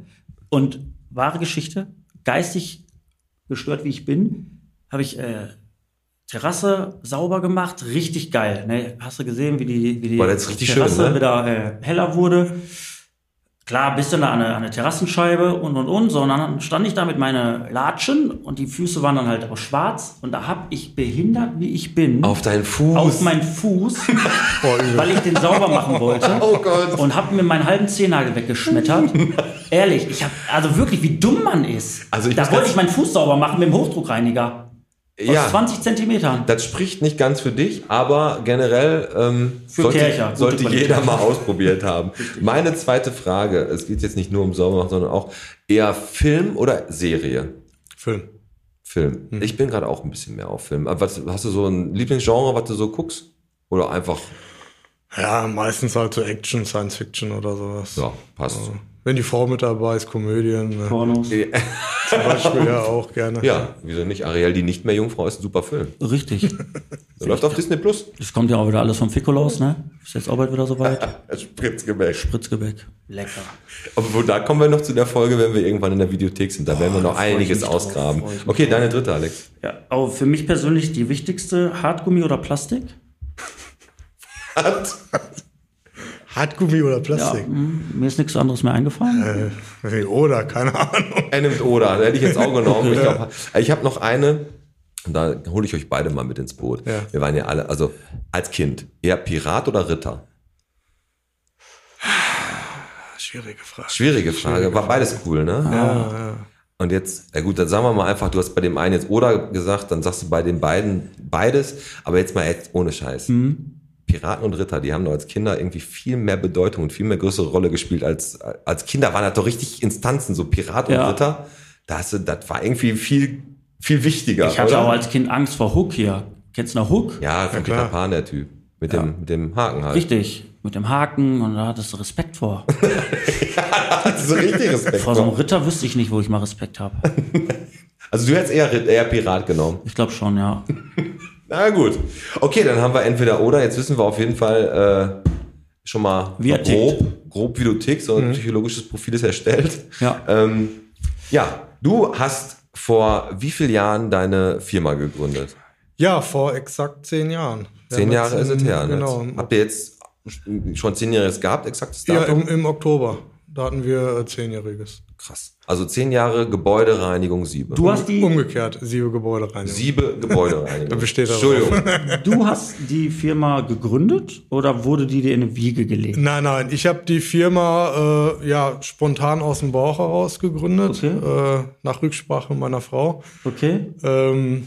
und wahre Geschichte, geistig gestört wie ich bin, habe ich äh, Terrasse sauber gemacht, richtig geil. Ne? Hast du gesehen, wie die, wie die Boah, richtig Terrasse schön, ne? wieder äh, heller wurde? Klar, bist du da an eine, an eine Terrassenscheibe und und und, sondern stand ich da mit meinen Latschen und die Füße waren dann halt aber schwarz und da habe ich behindert, wie ich bin, Auf deinen Fuß. auf meinen Fuß, weil ich den sauber machen wollte. Oh Gott. Und hab mir meinen halben Zehennagel weggeschmettert. Ehrlich, ich hab, also wirklich, wie dumm man ist. Also ich da wollte ich meinen Fuß sauber machen mit dem Hochdruckreiniger. Aus Ja. 20 Zentimetern. Das spricht nicht ganz für dich, aber generell ähm, Für sollte, Kercher, sollte jeder mal ausprobiert haben. Meine zweite Frage, es geht jetzt nicht nur um Saubermachen, sondern auch eher Film oder Serie? Film. Film. Mhm. Ich bin gerade auch ein bisschen mehr auf Film. Aber was, hast du so ein Lieblingsgenre, was du so guckst? Oder einfach, Ja, meistens halt so Action, Science Fiction oder sowas. ja, passt. Wenn die Frau mit dabei ist, Komödien. Ne? Pornos. Zum Beispiel ja auch gerne. Ja, wieso nicht? Ariel, die nicht mehr Jungfrau, ist ein super Film. Richtig. Der läuft auf Disney Plus. Das kommt ja auch wieder alles vom Ficolaus, ne? Ist jetzt auch bald wieder soweit. Spritzgebäck. Spritzgebäck. Lecker. Obwohl, da kommen wir noch zu der Folge, wenn wir irgendwann in der Videothek sind. Da werden wir noch freu ich einiges ausgraben. Okay, deine dritte, Alex. Ja, aber für mich persönlich die wichtigste, Hartgummi oder Plastik? Hartgummi oder Ja, Plastik? mh, mir ist nichts anderes mehr eingefallen. Äh, oder, keine Ahnung. Er nimmt Oder, hätte ich jetzt auch genommen. Ich, glaub, ich habe noch eine, und da hole ich euch beide mal mit ins Boot. Ja. Wir waren ja alle, also als Kind, eher Pirat oder Ritter? Schwierige Frage. Schwierige Frage, war beides cool, ne? Ja, ja. Und jetzt, ja gut, dann sagen wir mal einfach, du hast bei dem einen jetzt Oder gesagt, dann sagst du bei den beiden beides, aber jetzt mal jetzt ohne Scheiß. Piraten und Ritter, die haben doch als Kinder irgendwie viel mehr Bedeutung und viel mehr größere Rolle gespielt als, als Kinder waren das doch richtig Instanzen, so Pirat und Ja. Ritter. Da du, das war irgendwie viel, viel wichtiger. Ich hatte oder? auch als Kind Angst vor Hook hier. Kennst du noch Hook? Ja, von klar. Peter Pan, der Typ. Mit, dem, mit dem Haken halt. Richtig. Mit dem Haken und da hattest du Respekt vor. so richtig Respekt. Vor so einem vor. Ritter wüsste ich nicht, wo ich mal Respekt habe. Also du hättest eher, eher Pirat genommen. Ich glaube schon, ja. Na gut. Okay, dann haben wir entweder oder. Jetzt wissen wir auf jeden Fall äh, schon mal Wie grob, grob, wie du tickst. So ein psychologisches Profil ist erstellt. Ja. Ähm, ja, du hast vor wie vielen Jahren deine Firma gegründet? Ja, vor exakt zehn Jahren. Zehn Jahre ist es her. ne? Genau. Habt ihr jetzt schon zehnjähriges gehabt, exaktes Ja, Datum? im, im Oktober. Da hatten wir äh, zehnjähriges. Krass. Also zehn Jahre Gebäudereinigung Siebe. Du hast die, Umgekehrt, sieben Gebäude rein. Siebe Gebäudereinigung. Da besteht Entschuldigung. du hast die Firma gegründet oder wurde die dir in eine Wiege gelegt? Nein, nein, ich habe die Firma äh, ja spontan aus dem Bauch heraus gegründet, Okay. äh, nach Rücksprache meiner Frau. Okay. Ähm,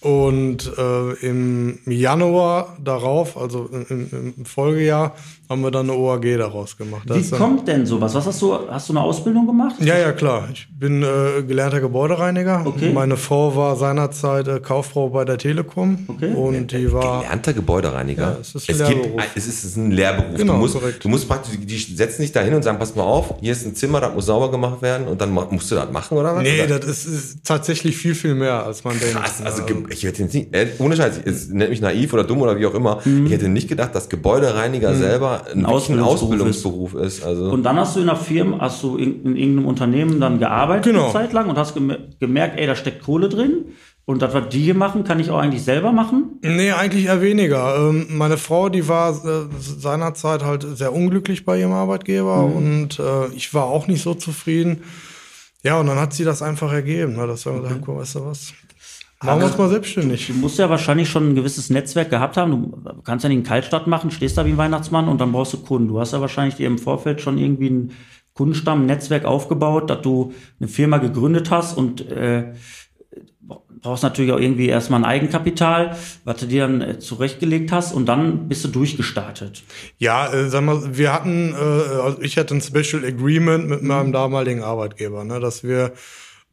Und äh, im Januar darauf, also im, im Folgejahr, haben wir dann eine OAG daraus gemacht. Das Wie kommt denn sowas? Was hast du, hast du eine Ausbildung gemacht? Ja, ja, klar. Ich bin äh, gelernter Gebäudereiniger. Okay. Meine Frau war seinerzeit äh, Kauffrau bei der Telekom. Okay. Und die war. Gelernter Gebäudereiniger. Ja, es ist ein es, Lehrberuf. gibt, es ist ein Lehrberuf. Genau, du, musst, korrekt. du musst praktisch, die setzen dich da hin und sagen, pass mal auf, hier ist ein Zimmer, das muss sauber gemacht werden und dann musst du das machen oder was? Nee, oder? das ist, ist tatsächlich viel, viel mehr, als man denkt. Krass, also Ja, ich hätte jetzt nicht, äh, ohne Scheiß, es nennt mich naiv oder dumm oder wie auch immer, ich hätte nicht gedacht, dass Gebäudereiniger selber ein, ein Ausbildungsberuf Ausbildungsberuf ist. Also Und dann hast du in einer Firma, hast du in, in irgendeinem Unternehmen dann gearbeitet Genau. eine Zeit lang und hast gem gemerkt, ey, da steckt Kohle drin. Und das, was die hier machen, kann ich auch eigentlich selber machen. Nee, eigentlich eher weniger. Ähm, meine Frau, die war äh, seinerzeit halt sehr unglücklich bei ihrem Arbeitgeber und äh, ich war auch nicht so zufrieden. Ja, und dann hat sie das einfach ergeben, ne, dass wir gesagt haben, guck, weißt du was, machen wir uns mal selbstständig. Du musst ja wahrscheinlich schon ein gewisses Netzwerk gehabt haben. Du kannst ja nicht einen Kaltstart machen, stehst da wie ein Weihnachtsmann und dann brauchst du Kunden. Du hast ja wahrscheinlich dir im Vorfeld schon irgendwie ein Kundenstamm, ein Netzwerk aufgebaut, dass du eine Firma gegründet hast und äh, brauchst natürlich auch irgendwie erstmal ein Eigenkapital, was du dir dann äh, zurechtgelegt hast und dann bist du durchgestartet. Ja, äh, sag mal, wir hatten, äh, also ich hatte ein Special Agreement mit meinem damaligen Arbeitgeber, ne, dass wir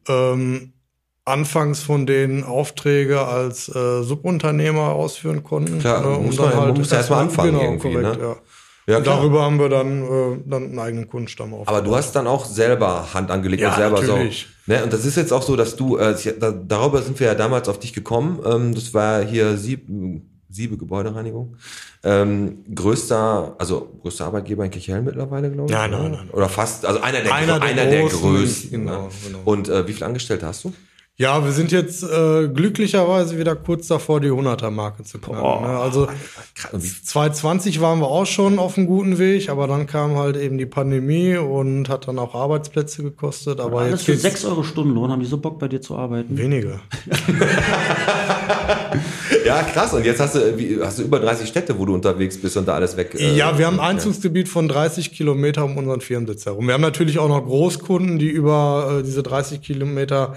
ähm, anfangs von den Aufträge als äh, Subunternehmer ausführen konnten. Klar, ne, muss man- muss ja erst mal anfangen irgendwie, ne? ja. Ja, darüber haben wir dann, äh, dann einen eigenen Kundenstamm aufgebaut. Aber du hast dann auch selber Hand angelegt Ja, und selber natürlich. so. Ne? Und das ist jetzt auch so, dass du, äh, da, darüber sind wir ja damals auf dich gekommen. Ähm, das war hier Sieb, Siebe Gebäudereinigung. Ähm, größter, also größter Arbeitgeber in Kirchhellen mittlerweile, glaube ich. Nein, nein, nein. Oder fast, also einer der, Einer der einer der großen, größten. genau, ne? genau. Und äh, wie viele Angestellte hast du? Ja, wir sind jetzt äh, glücklicherweise wieder kurz davor, die 100er-Marke zu knacken. Boah. Ne? Also Und wie, 2020 waren wir auch schon auf einem guten Weg, aber dann kam halt eben die Pandemie und hat dann auch Arbeitsplätze gekostet. Aber Alles jetzt für geht's 6 Euro Stundenlohn, haben die so Bock bei dir zu arbeiten? weniger. ja, krass. Und jetzt hast du, wie, hast du über 30 Städte, wo du unterwegs bist und da alles weg. äh, ja, wir haben ein Einzugsgebiet von 30 Kilometer um unseren Firmensitz herum. Wir haben natürlich auch noch Großkunden, die über äh, diese 30 Kilometer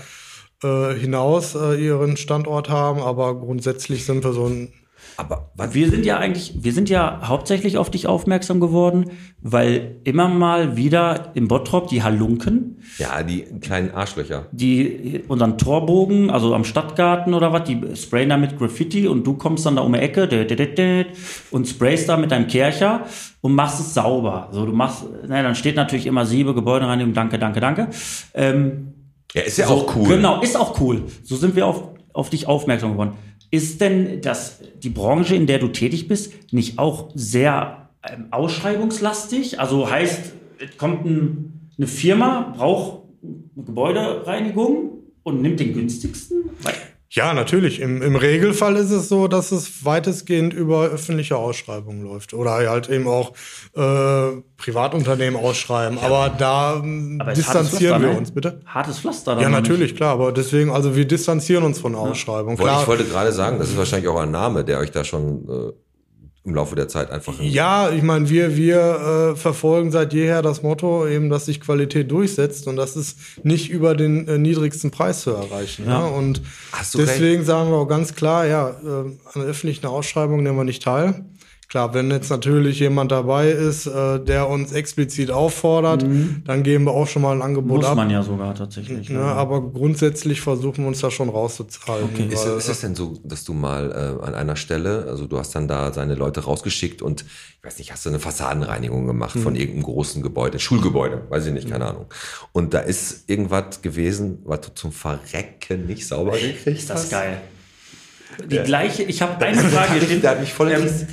äh, hinaus äh, ihren Standort haben, aber grundsätzlich sind wir so ein Aber was, Wir sind ja eigentlich, wir sind ja hauptsächlich auf dich aufmerksam geworden, weil immer mal wieder im Bottrop die Halunken, ja, die kleinen Arschlöcher. die unseren Torbogen, also am Stadtgarten oder was, die sprayen da mit Graffiti und du kommst dann da um die Ecke dä, dä, dä, dä, und sprayst da mit deinem Kercher und machst es sauber. So, du machst, na, dann steht natürlich immer Siebe, Gebäudereinigung, danke, danke, danke. Ähm, Ja, ist ja so, auch cool. Genau, ist auch cool. So sind wir auf, auf dich aufmerksam geworden. Ist denn das, die Branche, in der du tätig bist, nicht auch sehr ähm, ausschreibungslastig? Also heißt, es kommt ein, eine Firma, braucht eine Gebäudereinigung und nimmt den günstigsten? Weil, Ja, natürlich. Im, Im Regelfall ist es so, dass es weitestgehend über öffentliche Ausschreibungen läuft. Oder halt eben auch äh, Privatunternehmen ausschreiben. Aber da ähm, aber hartes distanzieren Pflaster, wir ne? uns, bitte. Hartes Pflaster. dann Ja, noch nicht. natürlich, klar. Aber deswegen, also wir distanzieren uns von Ausschreibungen. Wollte- Klar, Ich wollte gerade sagen, das ist wahrscheinlich auch ein Name, der euch da schon äh, im Laufe der Zeit einfach. Ja, ich meine, wir, wir äh, verfolgen seit jeher das Motto, eben, dass sich Qualität durchsetzt und das ist nicht über den äh, niedrigsten Preis zu erreichen. Ja. Und Hast du deswegen sagen wir auch ganz klar, ja, äh, an öffentlichen Ausschreibungen nehmen wir nicht teil. Klar, wenn jetzt natürlich jemand dabei ist, äh, der uns explizit auffordert, dann geben wir auch schon mal ein Angebot Muss ab. man ja sogar tatsächlich. Ne, aber grundsätzlich versuchen wir uns da schon rauszuhalten. Okay. Ist, ist es denn so, dass du mal äh, an einer Stelle, also du hast dann da seine Leute rausgeschickt und ich weiß nicht, hast du eine Fassadenreinigung gemacht von irgendeinem großen Gebäude, Schulgebäude, weiß ich nicht, keine Ahnung. Und da ist irgendwas gewesen, was du zum Verrecken nicht sauber gekriegt Ist das hast. geil. Die gleiche, ich habe eine Frage. der hat mich voll interessiert.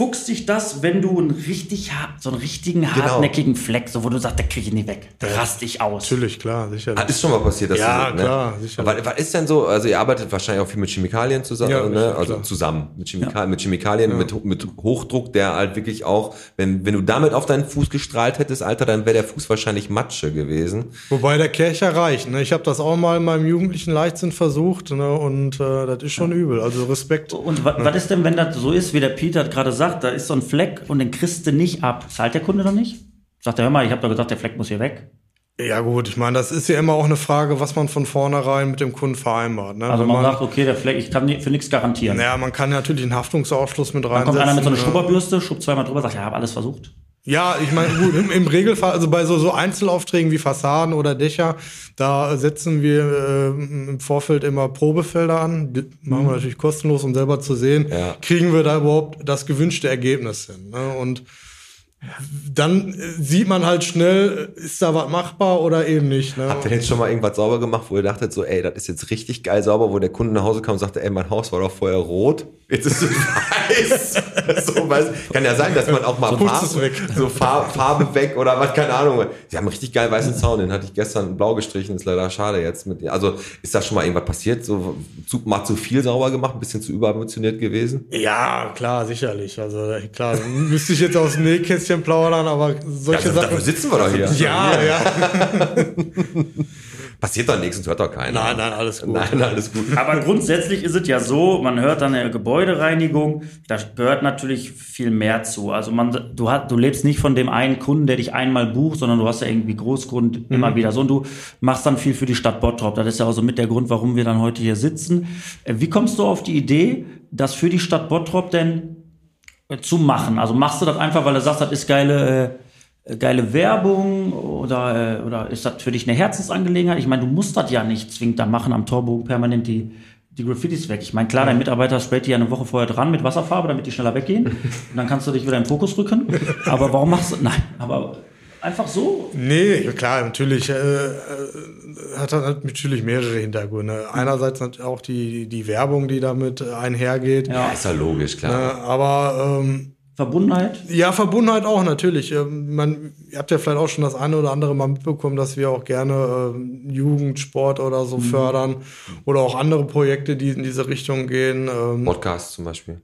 Fuchst dich das, wenn du einen richtig so einen richtigen Genau. hartnäckigen Fleck, so wo du sagst, der kriege ich nie weg, da rast ich aus. natürlich, klar, sicherlich. Ah, ist schon mal passiert, dass Ja, du, ne? klar, sicher. Aber was ist denn so, also ihr arbeitet wahrscheinlich auch viel mit Chemikalien zusammen, Ja, ne? also klar. zusammen mit, Chemika mit Chemikalien, mit, mit Hochdruck, der halt wirklich auch, wenn, wenn du damit auf deinen Fuß gestrahlt hättest, Alter, dann wäre der Fuß wahrscheinlich Matsche gewesen. Wobei der Kercher reicht. Ne? Ich habe das auch mal in meinem jugendlichen Leichtsinn versucht ne? und äh, das ist schon übel. Also Respekt. Und wa was ist denn, wenn das so ist, wie der Peter gerade sagt, da ist so ein Fleck und den kriegst du nicht ab. Zahlt der Kunde doch nicht? Sagt er, hör mal, ich habe doch gesagt, der Fleck muss hier weg. Ja gut, ich meine, das ist ja immer auch eine Frage, was man von vornherein mit dem Kunden vereinbart. Ne? Also Wenn man, sagt, okay, der Fleck, ich kann für nichts garantieren. naja, man kann natürlich einen Haftungsausschluss mit Dann reinsetzen. kommt einer mit so einer ne? Schnupperbürste, schubbt zweimal drüber, sagt, ja, habe alles versucht. Ja, ich meine, gut, im, im Regelfall, also bei so, so Einzelaufträgen wie Fassaden oder Dächer, da setzen wir äh, im Vorfeld immer Probefelder an. Die machen wir natürlich kostenlos, um selber zu sehen, Ja. kriegen wir da überhaupt das gewünschte Ergebnis hin. Ne? Und dann äh, sieht man halt schnell, ist da was machbar oder eben nicht. Ne? Habt ihr jetzt schon mal irgendwas sauber gemacht, wo ihr dachtet so, ey, das ist jetzt richtig geil sauber, wo der Kunde nach Hause kam und sagte, ey, mein Haus war doch vorher rot, jetzt ist es weiß. so, weiß. Kann ja sein, dass man auch mal Putzt es weg. so Farbe, Farbe weg oder was, keine Ahnung. Sie haben einen richtig geil weißen Zaun, den hatte ich gestern blau gestrichen, ist leider schade jetzt mit. Also ist da schon mal irgendwas passiert, so zu, mal zu viel sauber gemacht, ein bisschen zu überambitioniert gewesen? Ja, klar, sicherlich. Also klar, müsste ich jetzt aus dem Nähkästchen plaudern, aber solche Also, Sachen. dafür sitzen wir doch hier. Ja, ja. Passiert doch nichts und hört doch keiner. Nein, nein, alles gut. Nein, alles gut. Aber grundsätzlich ist es ja so, man hört dann eine Gebäudereinigung, da gehört natürlich viel mehr zu. Also man, du, hast, du lebst nicht von dem einen Kunden, der dich einmal bucht, sondern du hast ja irgendwie Großgrund immer wieder so und du machst dann viel für die Stadt Bottrop. Das ist ja auch so mit der Grund, warum wir dann heute hier sitzen. Äh, Wie kommst du auf die Idee, das für die Stadt Bottrop denn äh, zu machen? Also machst du das einfach, weil du sagst, das ist geile, äh, geile Werbung oder, äh, oder ist das für dich eine Herzensangelegenheit? Ich meine, du musst das ja nicht zwingend da machen, am Torbogen permanent die, die Graffitis weg. Ich meine, klar, dein Mitarbeiter sprayt die ja eine Woche vorher dran mit Wasserfarbe, damit die schneller weggehen. Und dann kannst du dich wieder im Fokus rücken. Aber warum machst du, nein, aber einfach so? Nee, klar, natürlich äh, äh, hat hat natürlich mehrere Hintergründe. Einerseits natürlich auch die, die Werbung, die damit äh, einhergeht. Ja, Ist ja logisch, Äh, klar. aber ähm, Verbundenheit? ja, Verbundenheit auch natürlich. Ähm, Man, ihr habt ja vielleicht auch schon das eine oder andere mal mitbekommen, dass wir auch gerne ähm, Jugendsport oder so fördern oder auch andere Projekte, die in diese Richtung gehen. Ähm, Podcast zum Beispiel.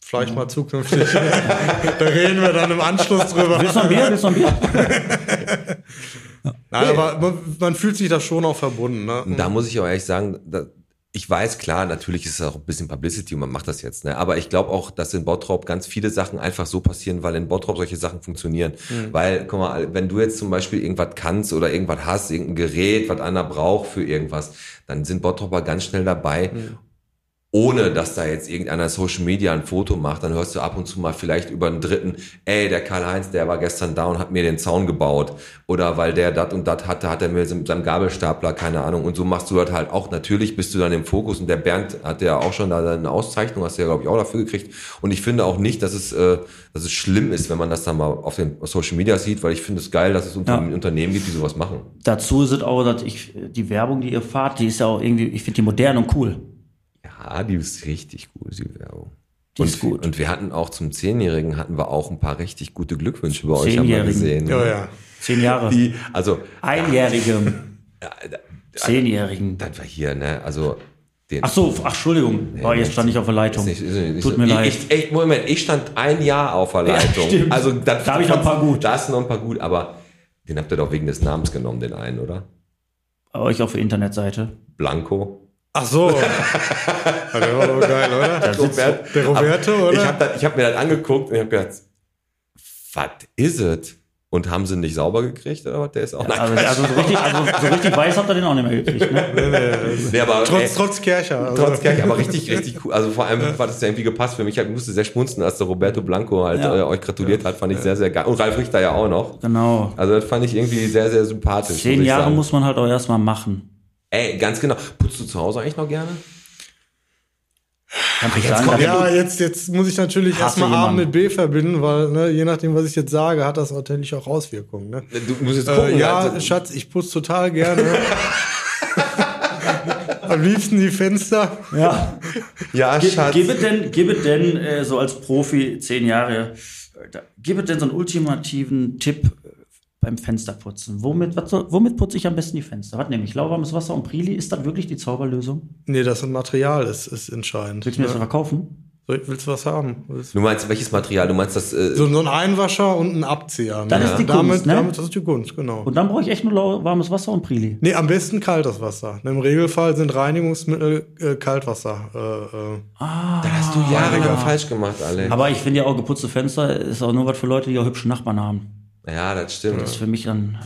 vielleicht mal zukünftig. da reden wir dann im Anschluss drüber. Willst du noch ein Bier? Willst du noch ein Bier? Nein, aber man, man fühlt sich da schon auch verbunden. Ne? Da muss ich auch ehrlich sagen, da, ich weiß, klar, natürlich ist es auch ein bisschen Publicity und man macht das jetzt, ne? Aber ich glaube auch, dass in Bottrop ganz viele Sachen einfach so passieren, weil in Bottrop solche Sachen funktionieren. Weil, guck mal, wenn du jetzt zum Beispiel irgendwas kannst oder irgendwas hast, irgendein Gerät, was einer braucht für irgendwas, dann sind Bottroper ganz schnell dabei. Ohne dass da jetzt irgendeiner Social Media ein Foto macht, dann hörst du ab und zu mal vielleicht über einen Dritten, ey, der Karl-Heinz, der war gestern da und hat mir den Zaun gebaut. Oder weil der dat und dat hatte, hat er mir mit seinem Gabelstapler, keine Ahnung. Und so machst du das halt auch. Natürlich bist du dann im Fokus und der Bernd hat ja auch schon da eine Auszeichnung, hast du ja, glaube ich, auch dafür gekriegt. Und ich finde auch nicht, dass es, äh, dass es schlimm ist, wenn man das dann mal auf den Social Media sieht, weil ich finde es geil, dass es Unter Ja. Unternehmen gibt, die sowas machen. Dazu ist es auch, dass ich, die Werbung, die ihr fahrt, die ist ja auch irgendwie, ich finde die modern und cool. Ja, die ist richtig gut, die Werbung. Die und, ist gut. Und wir hatten auch zum Zehnjährigen hatten wir auch ein paar richtig gute Glückwünsche bei euch haben wir Zehnjährigen. gesehen. Ja, ja. Zehn Jahre. Die, also Einjährigem. ja, da- Zehnjährigen. das war hier, ne? Also den, Ach so, ach, Entschuldigung. Oh, jetzt stand ich auf der Leitung. Ist nicht- ist nicht Tut mir ich, leid. Ich, echt, Moment, ich stand ein Jahr auf der Leitung. stimmt. also das, Da hab ich noch ein paar gut. Da hast du noch ein paar gut, aber den habt ihr doch wegen des Namens genommen, den einen, oder? Bei euch auf der Internetseite. Blanco. Ach so. Ja, der war doch geil, oder? Sitzt, Robert, Der Roberto, aber oder? Ich habe hab mir das angeguckt und ich habe gedacht, was ist es? Und haben sie nicht sauber gekriegt oder was? Der ist auch also, also, so richtig, also so richtig weiß habt ihr den auch nicht mehr gekriegt, ne? nee, aber, Trotz, ey, trotz Kercher. Also, Trotz Kerke, aber richtig, richtig cool. Also vor allem hat es ja irgendwie gepasst für mich. Ich musste sehr schmunzen, als der Roberto Blanco halt Ja. äh, euch gratuliert hat, fand ich sehr, sehr geil. Und Ralf Richter ja auch noch. Genau. Also das fand ich irgendwie sehr, sehr sympathisch. Zehn Jahre sagen. muss man halt auch erstmal machen. Ey, ganz genau. Putzt du zu Hause eigentlich noch gerne? Kann ich jetzt sagen, kommt- dass- ja, jetzt, jetzt muss ich natürlich erstmal A mit B verbinden, weil ne, je nachdem, was ich jetzt sage, hat das natürlich auch Auswirkungen. Ne? Du musst jetzt gucken. Äh, ja, also, Schatz, ich putze total gerne. Am liebsten die Fenster. ja. ja Ge- Schatz. Gebe denn, gebe denn äh, so als Profi zehn Jahre, äh, da- gebe denn so einen ultimativen Tipp äh, beim Fensterputzen. Womit, was womit putze ich am besten die Fenster? Was nehme ich? Lauwarmes Wasser und Prili? Ist das wirklich die Zauberlösung? Nee, das Material ist, ist entscheidend. Willst du mir das ne? verkaufen? Soll- Willst du was haben? Willst- Du meinst welches Material? Du meinst das? Äh, So, so ein Einwascher und ein Abzieher. Das ne? ist die damit, Kunst, ne? damit, das ist die Kunst, genau. Und dann brauche ich echt nur lauwarmes Wasser und Prili. Nee, am besten kaltes Wasser. Im Regelfall sind Reinigungsmittel äh, Kaltwasser. Äh, äh. da hast du Jahre falsch gemacht, alle. Aber ich finde ja auch geputzte Fenster ist auch nur was für Leute, die auch hübsche Nachbarn haben. Ja, das stimmt. Das ist für mich dann,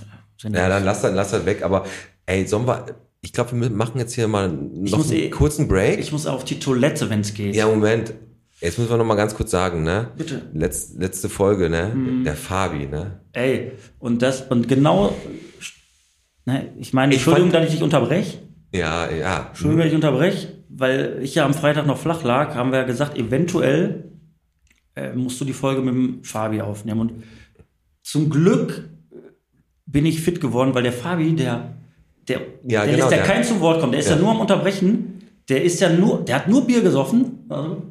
Ja, dann lass das, lass das weg. Aber ey, sollen wir, ich glaube, wir machen jetzt hier mal noch einen eh- kurzen Break. Ich muss auf die Toilette, wenn es geht. ja, Moment. Jetzt müssen wir noch mal ganz kurz sagen, ne? Bitte. Letz, letzte Folge, ne? Der Fabi, ne? Ey, und das, und genau, ne, ich meine, Ich Entschuldigung, fand- dass ich dich unterbreche. Ja, ja. Entschuldigung, dass ich unterbreche, weil ich ja am Freitag noch flach lag, haben wir ja gesagt, eventuell äh, musst du die Folge mit dem Fabi aufnehmen. Und zum Glück bin ich fit geworden, weil der Fabi, der, der, Ja, der genau, lässt ja der- keinen zum Wort kommen. Der ist ja. Ja. nur am Unterbrechen. Der ist ja nur, der hat nur Bier gesoffen. Also,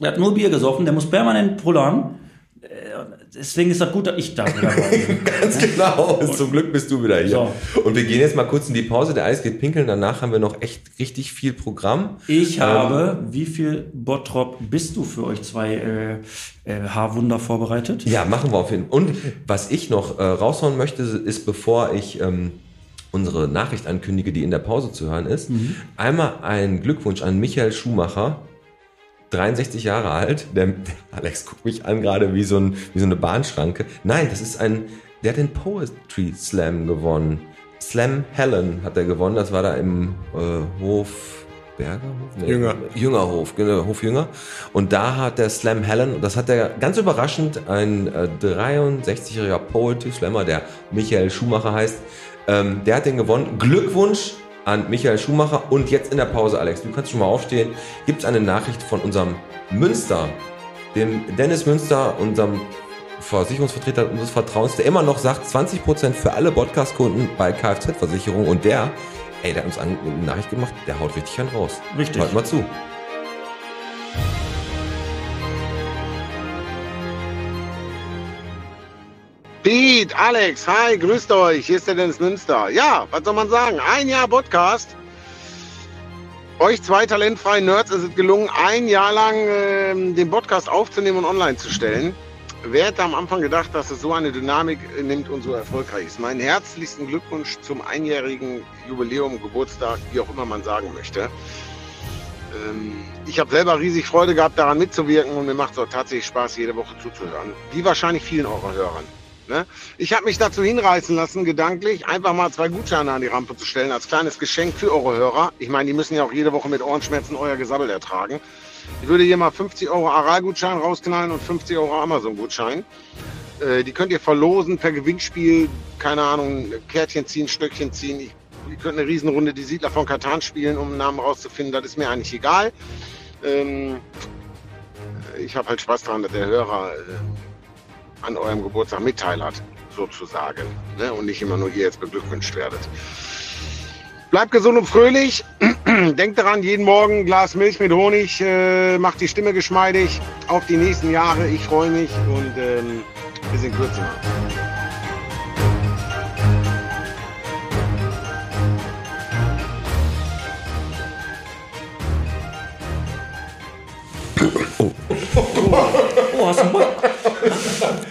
der hat nur Bier gesoffen, der muss permanent pullern. Deswegen ist das gut, dass ich da wieder bin. Ganz genau. Zum Glück bist du wieder hier. Und wir gehen jetzt mal kurz in die Pause. Der Eis geht pinkeln. Danach haben wir noch echt richtig viel Programm. Ich Ähm, habe, wie viel Bottrop bist du für euch zwei äh, äh, Haarwunder vorbereitet? Ja, machen wir auf jeden Fall. Und was ich noch äh, raushauen möchte, ist, bevor ich ähm, unsere Nachricht ankündige, die in der Pause zu hören ist, einmal ein Glückwunsch an Michael Schumacher. 63 Jahre alt, der, Alex guckt mich an gerade wie so, ein, wie so eine Bahnschranke. Nein, das ist ein, der hat den Poetry Slam gewonnen. Slam Helen hat er gewonnen, das war da im äh, Hof Bergerhof? Nee, Jünger. Jüngerhof, genau, Hof Jünger. Und da hat der Slam Helen, und das hat er ganz überraschend, ein äh, 63-jähriger Poetry Slammer, der Michael Schumacher heißt, ähm, der hat den gewonnen. Glückwunsch an Michael Schumacher. Und jetzt in der Pause, Alex, du kannst schon mal aufstehen, gibt es eine Nachricht von unserem Münster, dem Dennis Münster, unserem Versicherungsvertreter unseres Vertrauens, der immer noch sagt, 20% für alle Podcast-Kunden bei Kfz-Versicherung. Und der, ey, der hat uns eine Nachricht gemacht, der haut richtig einen raus. Richtig. Hört mal zu. Pete, Alex, hi, grüßt euch. Hier ist der Dennis Münster. Ja, was soll man sagen? Ein Jahr Podcast. Euch zwei talentfreien Nerds ist es gelungen, ein Jahr lang ähm, den Podcast aufzunehmen und online zu stellen. Wer hätte am Anfang gedacht, dass es so eine Dynamik äh, nimmt und so erfolgreich ist? Meinen herzlichsten Glückwunsch zum einjährigen Jubiläum, Geburtstag, wie auch immer man sagen möchte. Ähm, ich habe selber riesig Freude gehabt, daran mitzuwirken und mir macht es auch tatsächlich Spaß, jede Woche zuzuhören. Wie wahrscheinlich vielen eurer Hörern. Ne? Ich habe mich dazu hinreißen lassen, gedanklich einfach mal zwei Gutscheine an die Rampe zu stellen, als kleines Geschenk für eure Hörer. Ich meine, die müssen ja auch jede Woche mit Ohrenschmerzen euer Gesabbel ertragen. Ich würde hier mal 50 Euro Aral-Gutschein rausknallen und 50 Euro Amazon-Gutschein. Äh, die könnt ihr verlosen per Gewinnspiel, keine Ahnung, Kärtchen ziehen, Stöckchen ziehen. Ich, ihr könnt eine Riesenrunde die Siedler von Katan spielen, um einen Namen rauszufinden. Das ist mir eigentlich egal. Ähm, ich habe halt Spaß daran, dass der Hörer äh, an eurem Geburtstag Mitteil hat, sozusagen. Ne? Und nicht immer nur ihr jetzt beglückwünscht werdet. Bleibt gesund und fröhlich. Denkt daran, jeden Morgen ein Glas Milch mit Honig äh, macht die Stimme geschmeidig. Auf die nächsten Jahre. Ich freue mich und ähm, bis in Kürze mal. Oh, hast du ein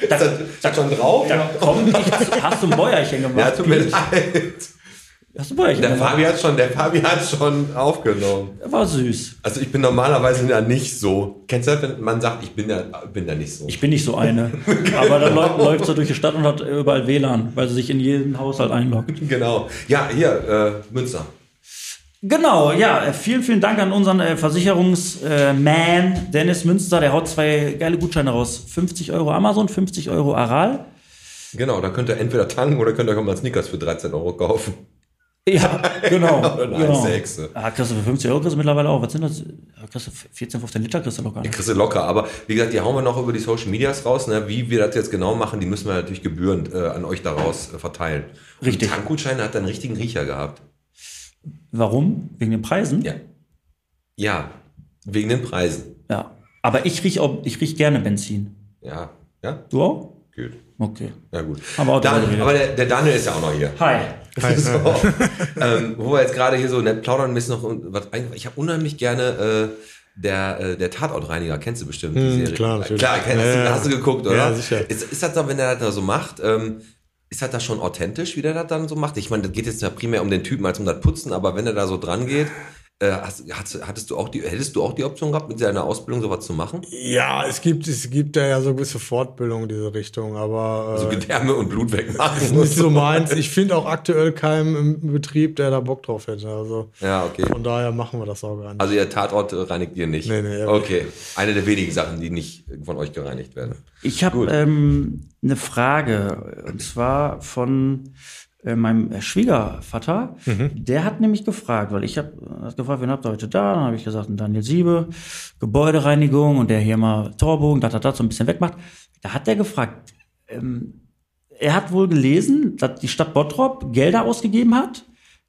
Bäuerchen? Da, Ist schon drauf? da komm, ich, hast du ein Bäuerchen gemacht? Ja, tut mir leid. Hast du Bäuerchen Der gemacht? Fabi hat schon, der Fabi hat schon aufgenommen. War süß. Also ich bin normalerweise ja nicht so. Kennst du das, wenn man sagt, ich bin ja, bin da nicht so? Ich bin nicht so eine. Aber dann läuft, läuft sie durch die Stadt und hat überall WLAN, weil sie sich in jeden Haushalt einloggt. genau. Ja, hier, äh, Münster. Genau, ja, äh, vielen, vielen Dank an unseren äh, Versicherungsman Dennis Münster. Der haut zwei geile Gutscheine raus. 50 Euro Amazon, 50 Euro Aral. Genau, da könnt ihr entweder tanken oder könnt ihr auch mal Sneakers für 13 Euro kaufen. Ja, genau. Oder eine genau. Sechse. Ah, kriegst du für 50 Euro kriegst du mittlerweile auch. Was sind das? Kriegst du 14, 15 Liter kriegst du locker. Die kriegst du locker. Aber wie gesagt, die hauen wir noch über die Social Medias raus. Ne? Wie wir das jetzt genau machen, die müssen wir natürlich gebührend äh, an euch daraus äh, verteilen. Und Richtig. Die Tankgutschein hat einen richtigen Riecher gehabt. Warum? Wegen den Preisen? Ja. Ja, wegen den Preisen. Ja. Aber ich riech auch, ich riech gerne Benzin. Ja, ja, Du auch? gut. Okay. Ja, gut. Drüber Dan, aber der, der Daniel ist ja auch noch hier. Hi. So. ähm, wo wir jetzt gerade hier so nett plaudern müssen noch was eingefallen- ich habe unheimlich gerne äh, der äh, der Tatortreiniger kennst du bestimmt die Hm, Serie klar, natürlich. klar kennst, Ja, du, ja. hast du geguckt oder Ja, sicher. ist, ist das dann wenn der das da so macht ähm, ist das da schon authentisch wie der das dann so macht? Ich meine das geht jetzt ja primär um den Typen als um das Putzen aber wenn er da so dran geht hast, hast, hattest du auch die, hättest du auch die Option gehabt, mit deiner Ausbildung sowas zu machen? Ja, es gibt, es gibt ja so gewisse Fortbildungen in diese Richtung, aber So äh, Gedärme und Blut ist wegmachen. nicht so meins. Ich finde auch aktuell keinen im Betrieb, der da Bock drauf hätte. Also Ja, okay. von daher machen wir das auch gar nicht. Also ihr Tatort äh, reinigt ihr nicht? Nee, nee, Okay. Eine der wenigen Sachen, die nicht von euch gereinigt werden. Ich habe ähm, eine Frage und zwar von äh, meinem Schwiegervater. Der hat nämlich gefragt, weil ich habe gefragt, wen habt ihr heute da? Dann habe ich gesagt, Daniel Siebe, Gebäudereinigung und der hier mal Torbogen, da, da, da, so ein bisschen wegmacht. Da hat der gefragt, ähm, er hat wohl gelesen, dass die Stadt Bottrop Gelder ausgegeben hat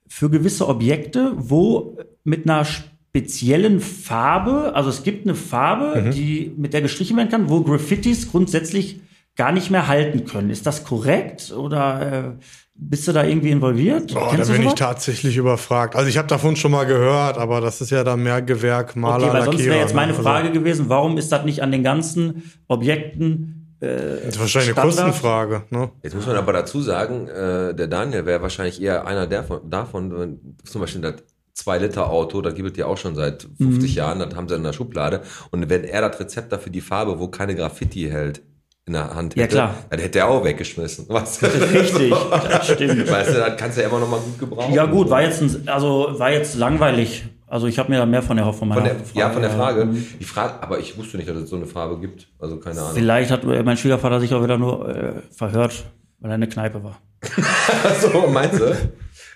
für gewisse Objekte, wo mit einer speziellen Farbe, also es gibt eine Farbe, die mit der gestrichen werden kann, wo Graffitis grundsätzlich gar nicht mehr halten können. Ist das korrekt oder äh, bist du da irgendwie involviert? Oh, da Kennst du bin ich sowas? tatsächlich überfragt. Also ich habe davon schon mal gehört, aber das ist ja dann mehr Gewerk, Maler, Okay, weil sonst wäre jetzt meine ne? Frage gewesen, warum ist das nicht an den ganzen Objekten äh, Das ist wahrscheinlich Standard? eine Kostenfrage. Ne? Jetzt muss man aber dazu sagen, äh, der Daniel wäre wahrscheinlich eher einer der von, davon, wenn zum Beispiel das 2-Liter-Auto, das gibt es ja auch schon seit 50 Mhm. Jahren, das haben sie in der Schublade. Und wenn er das Rezept dafür die Farbe, wo keine Graffiti hält, in der Hand hätte, Ja, klar. dann hätte er auch weggeschmissen. Weißt du? Richtig, das stimmt. Weißt du, das kannst du ja immer noch mal gut gebrauchen. Ja gut, war jetzt ein, also war jetzt langweilig. Also ich habe mir da mehr von der von meiner Von der, Frage, ja, von der Frage. Die Frage, aber ich wusste nicht, dass es so eine Farbe gibt. Also keine Ahnung. Vielleicht hat mein Schwiegervater sich auch wieder nur äh, verhört, weil er in der Kneipe war. so, meinst du?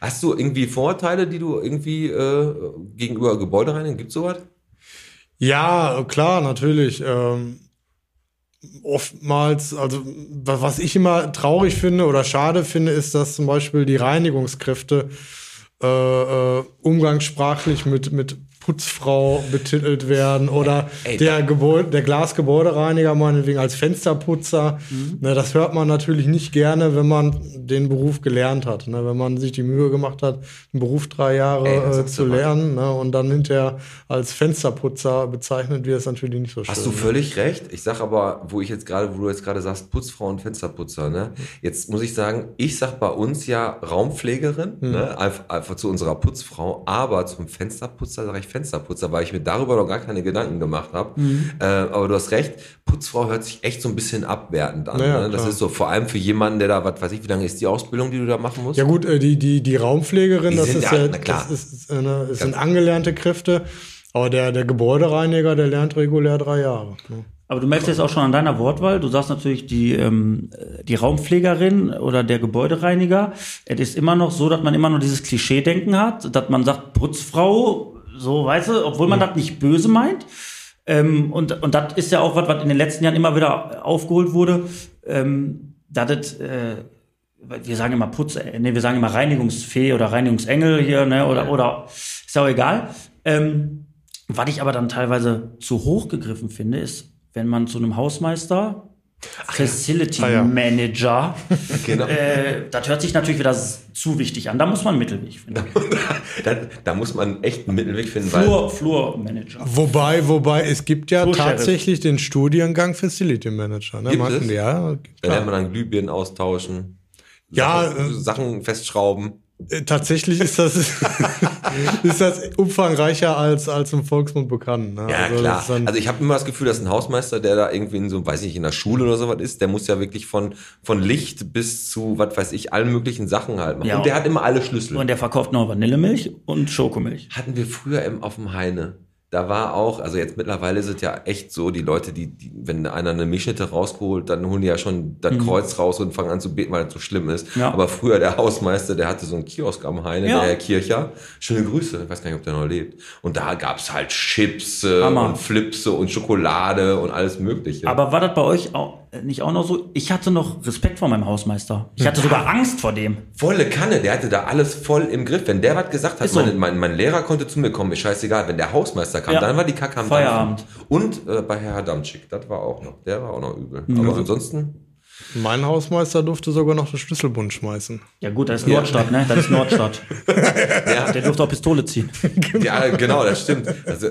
Hast du irgendwie Vorteile, die du irgendwie äh, gegenüber Gebäudereinigung, gibt's sowas? Ja, klar, natürlich. Ähm, oftmals, also wa- was ich immer traurig finde oder schade finde, ist, dass zum Beispiel die Reinigungskräfte äh, äh, umgangssprachlich mit, mit Putzfrau betitelt werden oder Ey, der, der Glasgebäudereiniger meinetwegen als Fensterputzer. Mhm. Ne, das hört man natürlich nicht gerne, wenn man den Beruf gelernt hat. Ne, wenn man sich die Mühe gemacht hat, den Beruf drei Jahre Ey, äh, zu lernen ne, und dann hinterher als Fensterputzer bezeichnet wird, ist natürlich nicht so schön. Hast du völlig recht. Ich sag aber, wo ich jetzt gerade, wo du jetzt gerade sagst, Putzfrau und Fensterputzer, ne? Jetzt muss ich sagen, ich sag bei uns ja Raumpflegerin, ne? Einfach, einfach zu unserer Putzfrau, aber zum Fensterputzer sage ich Fensterputzer, weil ich mir darüber noch gar keine Gedanken gemacht habe. Äh, aber du hast recht, Putzfrau hört sich echt so ein bisschen abwertend an. Ja, ne? Das klar. ist so vor allem für jemanden, der da, was weiß ich, wie lange ist die Ausbildung, die du da machen musst? Ja gut, äh, die, die, die Raumpflegerin, Die das sind ist ja- ja, na klar. das ist, äh, ne, es sind angelernte Kräfte, aber der, der Gebäudereiniger, der lernt regulär drei Jahre. Ne? Aber du merkst jetzt auch schon an deiner Wortwahl, du sagst natürlich die, ähm, die Raumpflegerin oder der Gebäudereiniger. Es ist immer noch so, dass man immer noch dieses Klischee-Denken hat, dass man sagt, Putzfrau, so, weißt du, obwohl man das nicht böse meint. Ähm, und, und das ist ja auch was, was in den letzten Jahren immer wieder aufgeholt wurde, ähm, dass es, äh, wir sagen immer Putz, äh, nee, wir sagen immer Reinigungsfee oder Reinigungsengel hier, ne, oder, oder, ist ja auch egal. Ähm, was ich aber dann teilweise zu hoch gegriffen finde, ist, wenn man zu einem Hausmeister, Facility Ah, ja. Manager, Genau. äh, das hört sich natürlich wieder zu wichtig an. Da muss man einen Mittelweg finden. da, da muss man echt einen Mittelweg finden, weil Flur, Flurmanager. Wobei, wobei, es gibt ja Sheriff. tatsächlich den Studiengang Facility Manager. Ne? Gibt es? Ja, da lernt man dann Glühbirnen austauschen. Ja, Sachen, äh, Sachen festschrauben. Äh, Tatsächlich ist das, ist das umfangreicher als, als im Volksmund bekannt. Ne? Ja, Also klar. also ich habe immer das Gefühl, dass ein Hausmeister, der da irgendwie in so, weiß ich, in der Schule oder sowas ist, der muss ja wirklich von, von Licht bis zu, was weiß ich, allen möglichen Sachen halt machen. Ja. Und der hat immer alle Schlüssel. Und der verkauft noch Vanillemilch und Schokomilch. hatten wir früher im, auf dem Heine. Da war auch, also jetzt mittlerweile ist es ja echt so, die Leute, die, die wenn einer eine Milchschnitte rausgeholt, dann holen die ja schon das Kreuz raus und fangen an zu beten, weil es so schlimm ist. Mhm. Ja. Aber früher der Hausmeister, der hatte so einen Kiosk am Heine, Ja. der Herr Kircher. Schöne Grüße, ich weiß gar nicht, ob der noch lebt. Und da gab's halt Chips Hammer. und Flipse und Schokolade und alles mögliche. Aber war das bei euch auch nicht auch noch so? Ich hatte noch Respekt vor meinem Hausmeister. Ich hatte sogar Angst vor dem. Volle Kanne, der hatte da alles voll im Griff. Wenn der was gesagt hat, so. mein, mein, mein Lehrer konnte zu mir kommen, ist scheißegal. Wenn der Hausmeister kam, Ja. dann war die Kacke am Feierabend. Dampfen. Und äh, bei Herr Adamczyk, das war auch noch, der war auch noch übel. Mhm. Aber ansonsten, mein Hausmeister durfte sogar noch den Schlüsselbund schmeißen. Ja gut, das ist Nordstadt, ne? Das ist Nordstadt. ja, Der durfte auch Pistole ziehen. ja, genau, das stimmt. Also,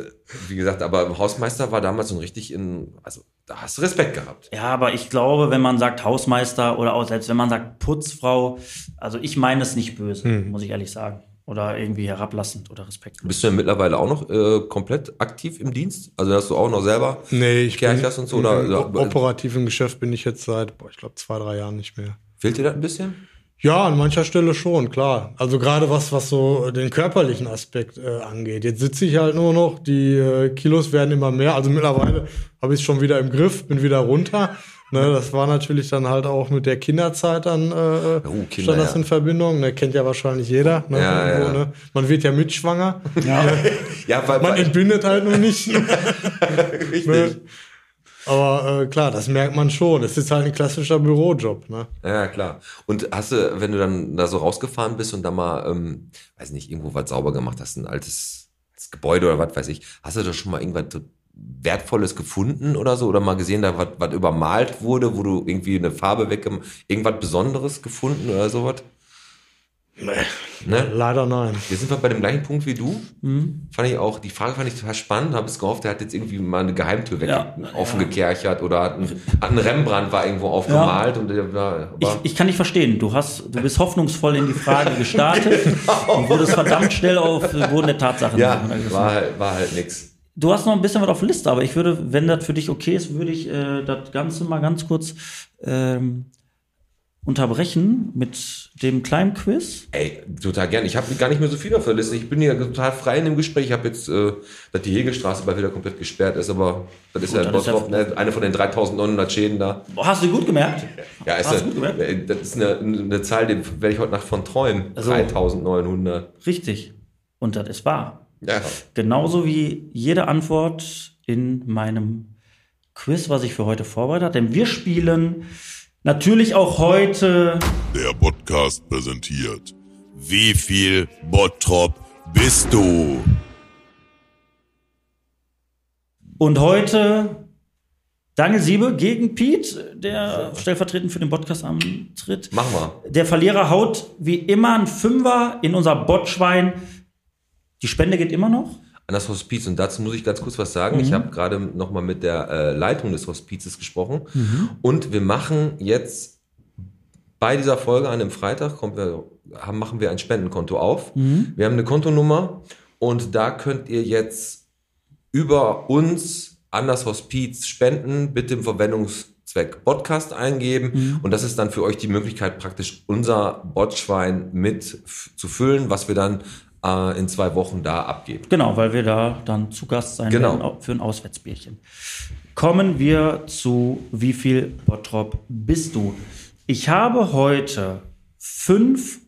wie gesagt, aber Hausmeister war damals so richtig in, also da hast du Respekt gehabt. Ja, aber ich glaube, wenn man sagt Hausmeister oder auch selbst wenn man sagt Putzfrau, also ich meine es nicht böse, muss ich ehrlich sagen. Oder irgendwie herablassend oder respektlos. Bist du denn mittlerweile auch noch äh, komplett aktiv im Dienst? Also hast du auch noch selber Nee, ich Kerchers und so? Oder, im oder operativen Geschäft bin ich jetzt seit, boah, ich glaube, zwei, drei Jahren nicht mehr. fehlt dir das ein bisschen? Ja, an mancher Stelle schon, klar. Also gerade was, was so den körperlichen Aspekt äh, angeht. Jetzt sitze ich halt nur noch, die äh, Kilos werden immer mehr. Also mittlerweile habe ich es schon wieder im Griff, bin wieder runter. Ne, das war natürlich dann halt auch mit der Kinderzeit dann äh, Oh, Kinder, stand das ja. in Verbindung. Ne, kennt ja wahrscheinlich jeder. Ne, Ja, irgendwo, ja. Ne? Man wird ja mitschwanger. Ja, weil, Man entbindet halt nur nicht. richtig. ne? Aber äh, klar, das merkt man schon. Es ist halt ein klassischer Bürojob. Ne? Ja, klar. Und hast du, wenn du dann da so rausgefahren bist und da mal, ähm, weiß nicht, irgendwo was sauber gemacht hast, ein altes, altes Gebäude oder was weiß ich, hast du da schon mal irgendwas Wertvolles gefunden oder so? Oder mal gesehen, da was, übermalt wurde, wo du irgendwie eine Farbe weggemacht, irgendwas Besonderes gefunden oder sowas? Ne? Leider nein. Wir sind wir bei dem gleichen Punkt wie du. Fand ich auch, die Frage fand ich total spannend. Habe es gehofft, der hat jetzt irgendwie mal eine Geheimtür weg Ja. offen gekerchert oder hat ein, hat ein Rembrandt war irgendwo aufgemalt und der war, Ich, war ich kann nicht verstehen. Du hast, du bist hoffnungsvoll in die Frage gestartet und wurdest verdammt schnell auf den Boden der Tatsachen. ja, war halt, war halt nix. Du hast noch ein bisschen was auf der Liste, aber ich würde, wenn das für dich okay ist, würde ich äh, das Ganze mal ganz kurz ähm, unterbrechen mit dem kleinen Quiz. Ey, total gern. Ich habe gar nicht mehr so viel auf der Liste. Ich bin ja total frei in dem Gespräch. Ich habe jetzt, äh, dass die Hegelstraße bald wieder komplett gesperrt ist, aber das ist ja, in das ist ja- Bottrop, ne, eine von den 3900 Schäden da. Hast du gut gemerkt? Ja, ist Hast du ja, gut gemerkt? äh, das ist eine, eine Zahl, die werde ich heute Nacht von träumen. Also- 3900. Richtig. Und das ist wahr. Ja. Genauso wie jede Antwort in meinem Quiz, was ich für heute vorbereitet habe. Denn wir spielen natürlich auch heute Der Podcast präsentiert. Wie viel Bottrop bist du? Und heute Daniel Siebe gegen Pete, der stellvertretend für den Podcast antritt. Machen wir. Der Verlierer haut wie immer einen Fünfer in unser Botschwein. Die Spende geht immer noch. an das Hospiz. Und dazu muss ich ganz kurz was sagen. Ich habe gerade noch mal mit der äh, Leitung des Hospizes gesprochen. Und wir machen jetzt bei dieser Folge an dem Freitag kommt wir, haben, machen wir ein Spendenkonto auf. Wir haben eine Kontonummer und da könnt ihr jetzt über uns an das Hospiz spenden, bitte im Verwendungszweck Podcast eingeben. Und das ist dann für euch die Möglichkeit, praktisch unser Botschwein mit zu füllen, was wir dann äh, in zwei Wochen da abgeben. Genau, weil wir da dann zu Gast sein Genau. werden für ein Auswärtsbierchen. Kommen wir zu wie viel Bottrop bist du? Ich habe heute fünf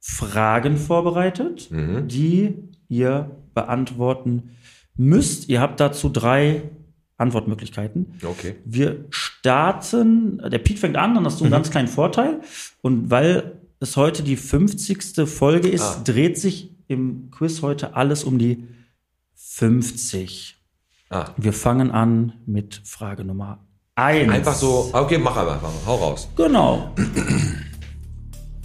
Fragen vorbereitet, Mhm. die ihr beantworten müsst. Ihr habt dazu drei Antwortmöglichkeiten. Okay. Wir starten, der Pete fängt an, dann hast du einen ganz kleinen Vorteil. Und weil es heute die 50. Folge ist, Ah. dreht sich im Quiz heute alles um die 50. Ah, Wir fangen an mit Frage Nummer 1. einfach so, okay, mach einfach, hau raus. Genau.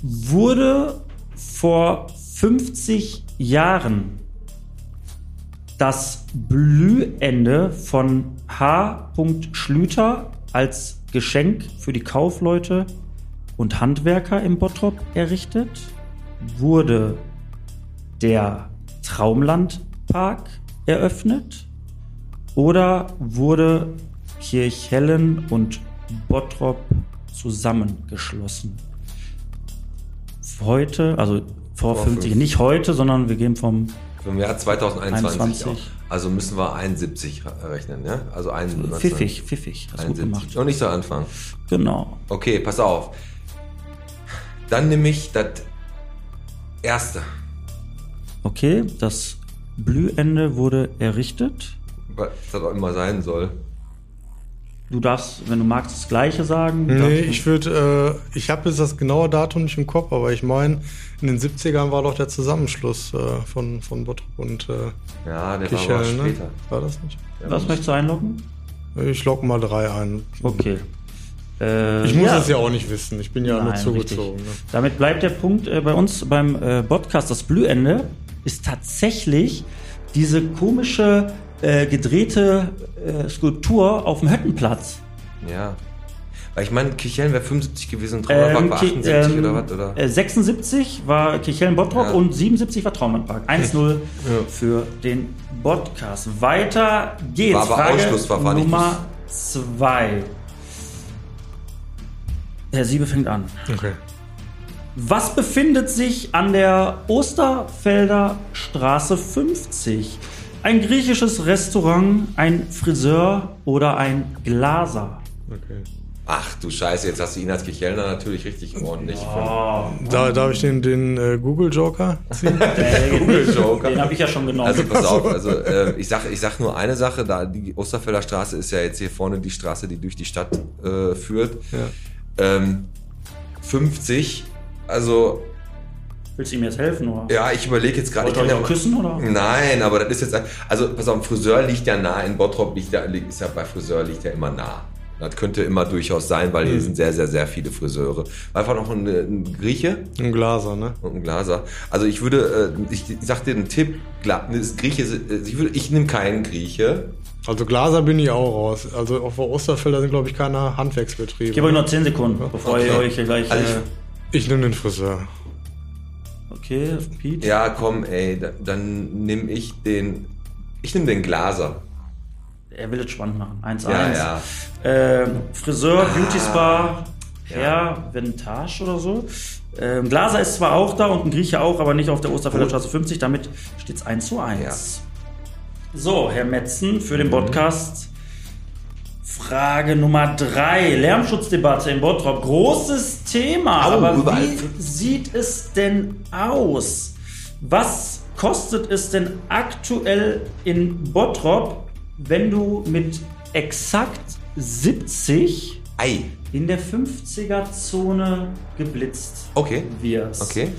Wurde vor 50 Jahren das Blühende von H. Schlüter als Geschenk für die Kaufleute und Handwerker im Bottrop errichtet? Wurde der Traumlandpark eröffnet? Oder wurde Kirchhellen und Bottrop zusammengeschlossen? Heute, also vor Vor 50, fünf. nicht heute, sondern wir gehen vom Im Jahr 2021 21. auch. Also müssen wir 71 rechnen, ja? Also 71. pfiffig, pfiffig. Hast gut 71. gemacht. Und nicht so anfangen. Genau. Okay, pass auf. Dann nehme ich das erste. Okay, das Blühende wurde errichtet. Was das auch immer sein soll. Du darfst, wenn du magst, das Gleiche sagen. Du Nee, ich würde, äh, ich habe jetzt das genaue Datum nicht im Kopf, aber ich meine, in den 70ern war doch der Zusammenschluss äh, von, von Bottrop und äh, Ja, der war aber Kichel, ne? später. War das nicht? Was möchtest du einloggen? Ich logge mal drei ein. Okay. Äh, Ich muss ja. es ja auch nicht wissen, ich bin ja nur Nein, zugezogen. richtig. Ne? Damit bleibt der Punkt äh, bei uns beim äh, Podcast. Das Blühende ist tatsächlich diese komische äh, gedrehte äh, Skulptur auf dem Hüttenplatz. Ja. Weil ich meine, Kichellen wäre 75 gewesen und Trauerpark war Ki- 78 ähm, oder was? Oder? äh, 76 war Kichellen Bottrop Ja. und 77 war Traumannpark. 1-0 für den Podcast. Weiter geht's. War aber Frage Ausschlussverfahren, Nummer 2. Herr Siebe fängt an. Okay. Was befindet sich an der Osterfelder Straße 50? Ein griechisches Restaurant, ein Friseur oder ein Glaser? okay. Ach du Scheiße, jetzt hast du ihn als Kichelner natürlich richtig ordentlich. Da, darf ich den, den äh, Google Joker ziehen? Google Joker. Den habe ich ja schon genommen. Also pass auf, also äh, ich sag, ich sag nur eine Sache, da die Osterfelder Straße ist ja jetzt hier vorne die Straße, die durch die Stadt äh, führt. Ähm, 50, also Willst du ihm jetzt helfen? Oder? ja, ich überlege jetzt gerade. Wollt ich ihr kann euch küssen? Oder? Nein, aber das ist jetzt, also pass auf, Friseur liegt ja nah, in Bottrop liegt ja, ist ja bei Friseur liegt ja immer nah. Das könnte immer durchaus sein, weil hier sind sehr, sehr, sehr viele Friseure. Einfach noch ein, ein Grieche Ein Glaser, ne? und ein Glaser. Also ich würde, äh, ich, ich sag dir einen Tipp, Grieche, äh, ich, würde, ich nehme keinen Grieche. Also Glaser bin ich auch raus. Also auf der Osterfelder sind, glaube ich, keine Handwerksbetriebe. Ich gebe euch noch 10 Sekunden, bevor ihr Okay. euch hier gleich. Also äh, Ich nehme den Friseur. okay, Pete. Ja, komm, ey, da, dann nehme ich den, ich nehme den Glaser. Er will es spannend machen. 1-1. Ja, ja. Ähm, Friseur, Beauty Spa, Herr Ventage oder so. Ähm, Glaser ist zwar auch da und ein Grieche auch, aber nicht auf der Osterfelder Gut. Straße 50. Damit steht es 1 zu 1. Ja. So, Herr Metzen für den Podcast. Frage Nummer 3. Lärmschutzdebatte in Bottrop. Großes Thema. Au, aber überall. wie sieht es denn aus? Was kostet es denn aktuell in Bottrop, wenn du mit exakt 70 Ei. in der 50er-Zone geblitzt Okay. wirst? Okay.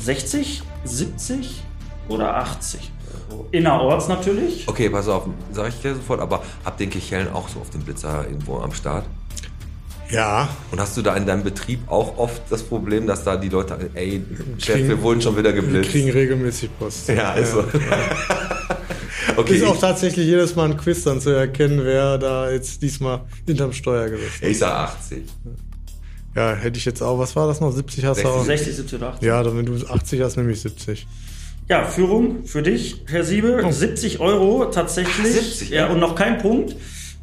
60, 70 oder 80 Euro? Innerorts natürlich. Okay, pass auf, sag ich dir sofort, aber hab den Kichellen auch so auf dem Blitzer irgendwo am Start? Ja, Und hast du da in deinem Betrieb auch oft das Problem, dass da die Leute, ey, Chef, Kriegen- wir wurden schon wieder wir geblitzt? kriegen regelmäßig Post. ja, also. okay, Ist auch ich, tatsächlich jedes Mal ein Quiz dann zu erkennen, wer da jetzt diesmal hinterm Steuer gesessen hat. ich sag 80. Ja, hätte ich jetzt auch, was war das noch? 70 hast du auch? 60, 70 oder 80. Ja, dann wenn du 80 hast, nämlich 70. Ja, Führung für dich, Herr Siebe. 70 Euro tatsächlich. Ach, 70, ja, ja. und noch kein Punkt.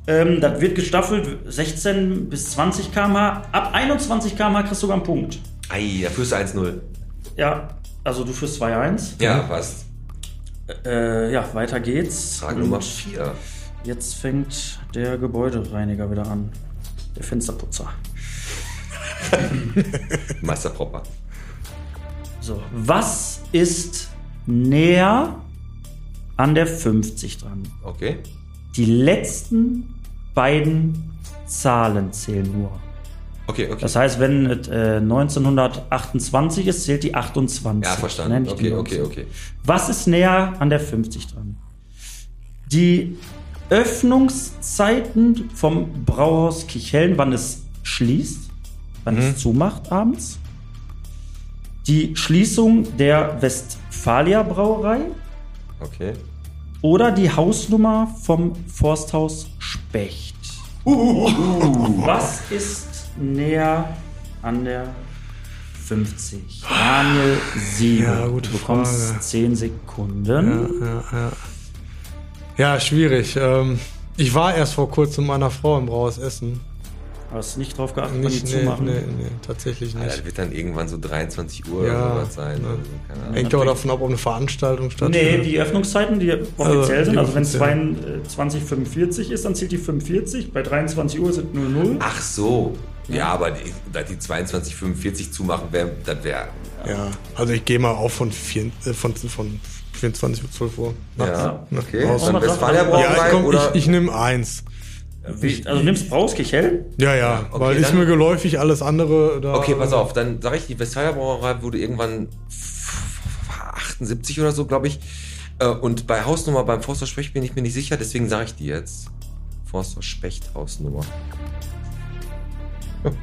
Ähm, das wird gestaffelt 16 bis 20 km/h. Ab 21 km/h kriegst du sogar einen Punkt. Ei, da führst du 1-0. Ja, also du führst 2-1. Ja, passt. Äh, ja, weiter geht's. Frage Nummer 4. Jetzt fängt der Gebäudereiniger wieder an. Der Fensterputzer. Meister Propper. So, was ist näher an der 50 dran? Okay. Die letzten beiden Zahlen zählen nur. Okay, okay. Das heißt, wenn es äh, 1928 ist, zählt die 28. ja, verstanden. Okay, okay, 19. okay. Was ist näher an der 50 dran? Die Öffnungszeiten vom Brauhaus Kichellen, wann es schließt, wann Mhm. es zumacht abends. Die Schließung der Westfalia Brauerei Okay. oder die Hausnummer vom Forsthaus Specht. Was ist näher an der 50? Daniel Siebe. Ja, gute du bekommst Frage. 10 Sekunden. Ja, schwierig. Ähm, ich war erst vor kurzem mit meiner Frau im Brauhaus Essen. Hast nicht drauf geachtet, wann die Nicht, nee, zumachen? nee, nee, tatsächlich Ja, nicht. das wird dann irgendwann so 23 Uhr Ja, oder sowas sein. ja. Also. Hängt auch davon ab, ob eine Veranstaltung Nee, stattfindet. die Öffnungszeiten, die offiziell Also, sind, also wenn offiziell. 22.45 ist, dann zählt die 45, bei 23 Uhr sind 00. Ach so. Ja, aber die, die 22,45 zumachen, wär, das wäre. ja, also ich gehe mal auch von, vier, äh, von, von 24 bis 12 Uhr. Ja, okay. Raus. Dann Westfalia Ja, komm, oder. ich, ich nehme eins. Also nimmst Brauskirchell? Ja, ja, okay, weil ist mir geläufig, alles andere da. Okay, pass auf, dann sage ich, die Westfalia Brauerei wurde irgendwann 78 oder so, glaube ich. Äh, Und bei Hausnummer beim Forster Specht bin ich mir nicht sicher, deswegen sage ich die jetzt. Forster Specht Hausnummer.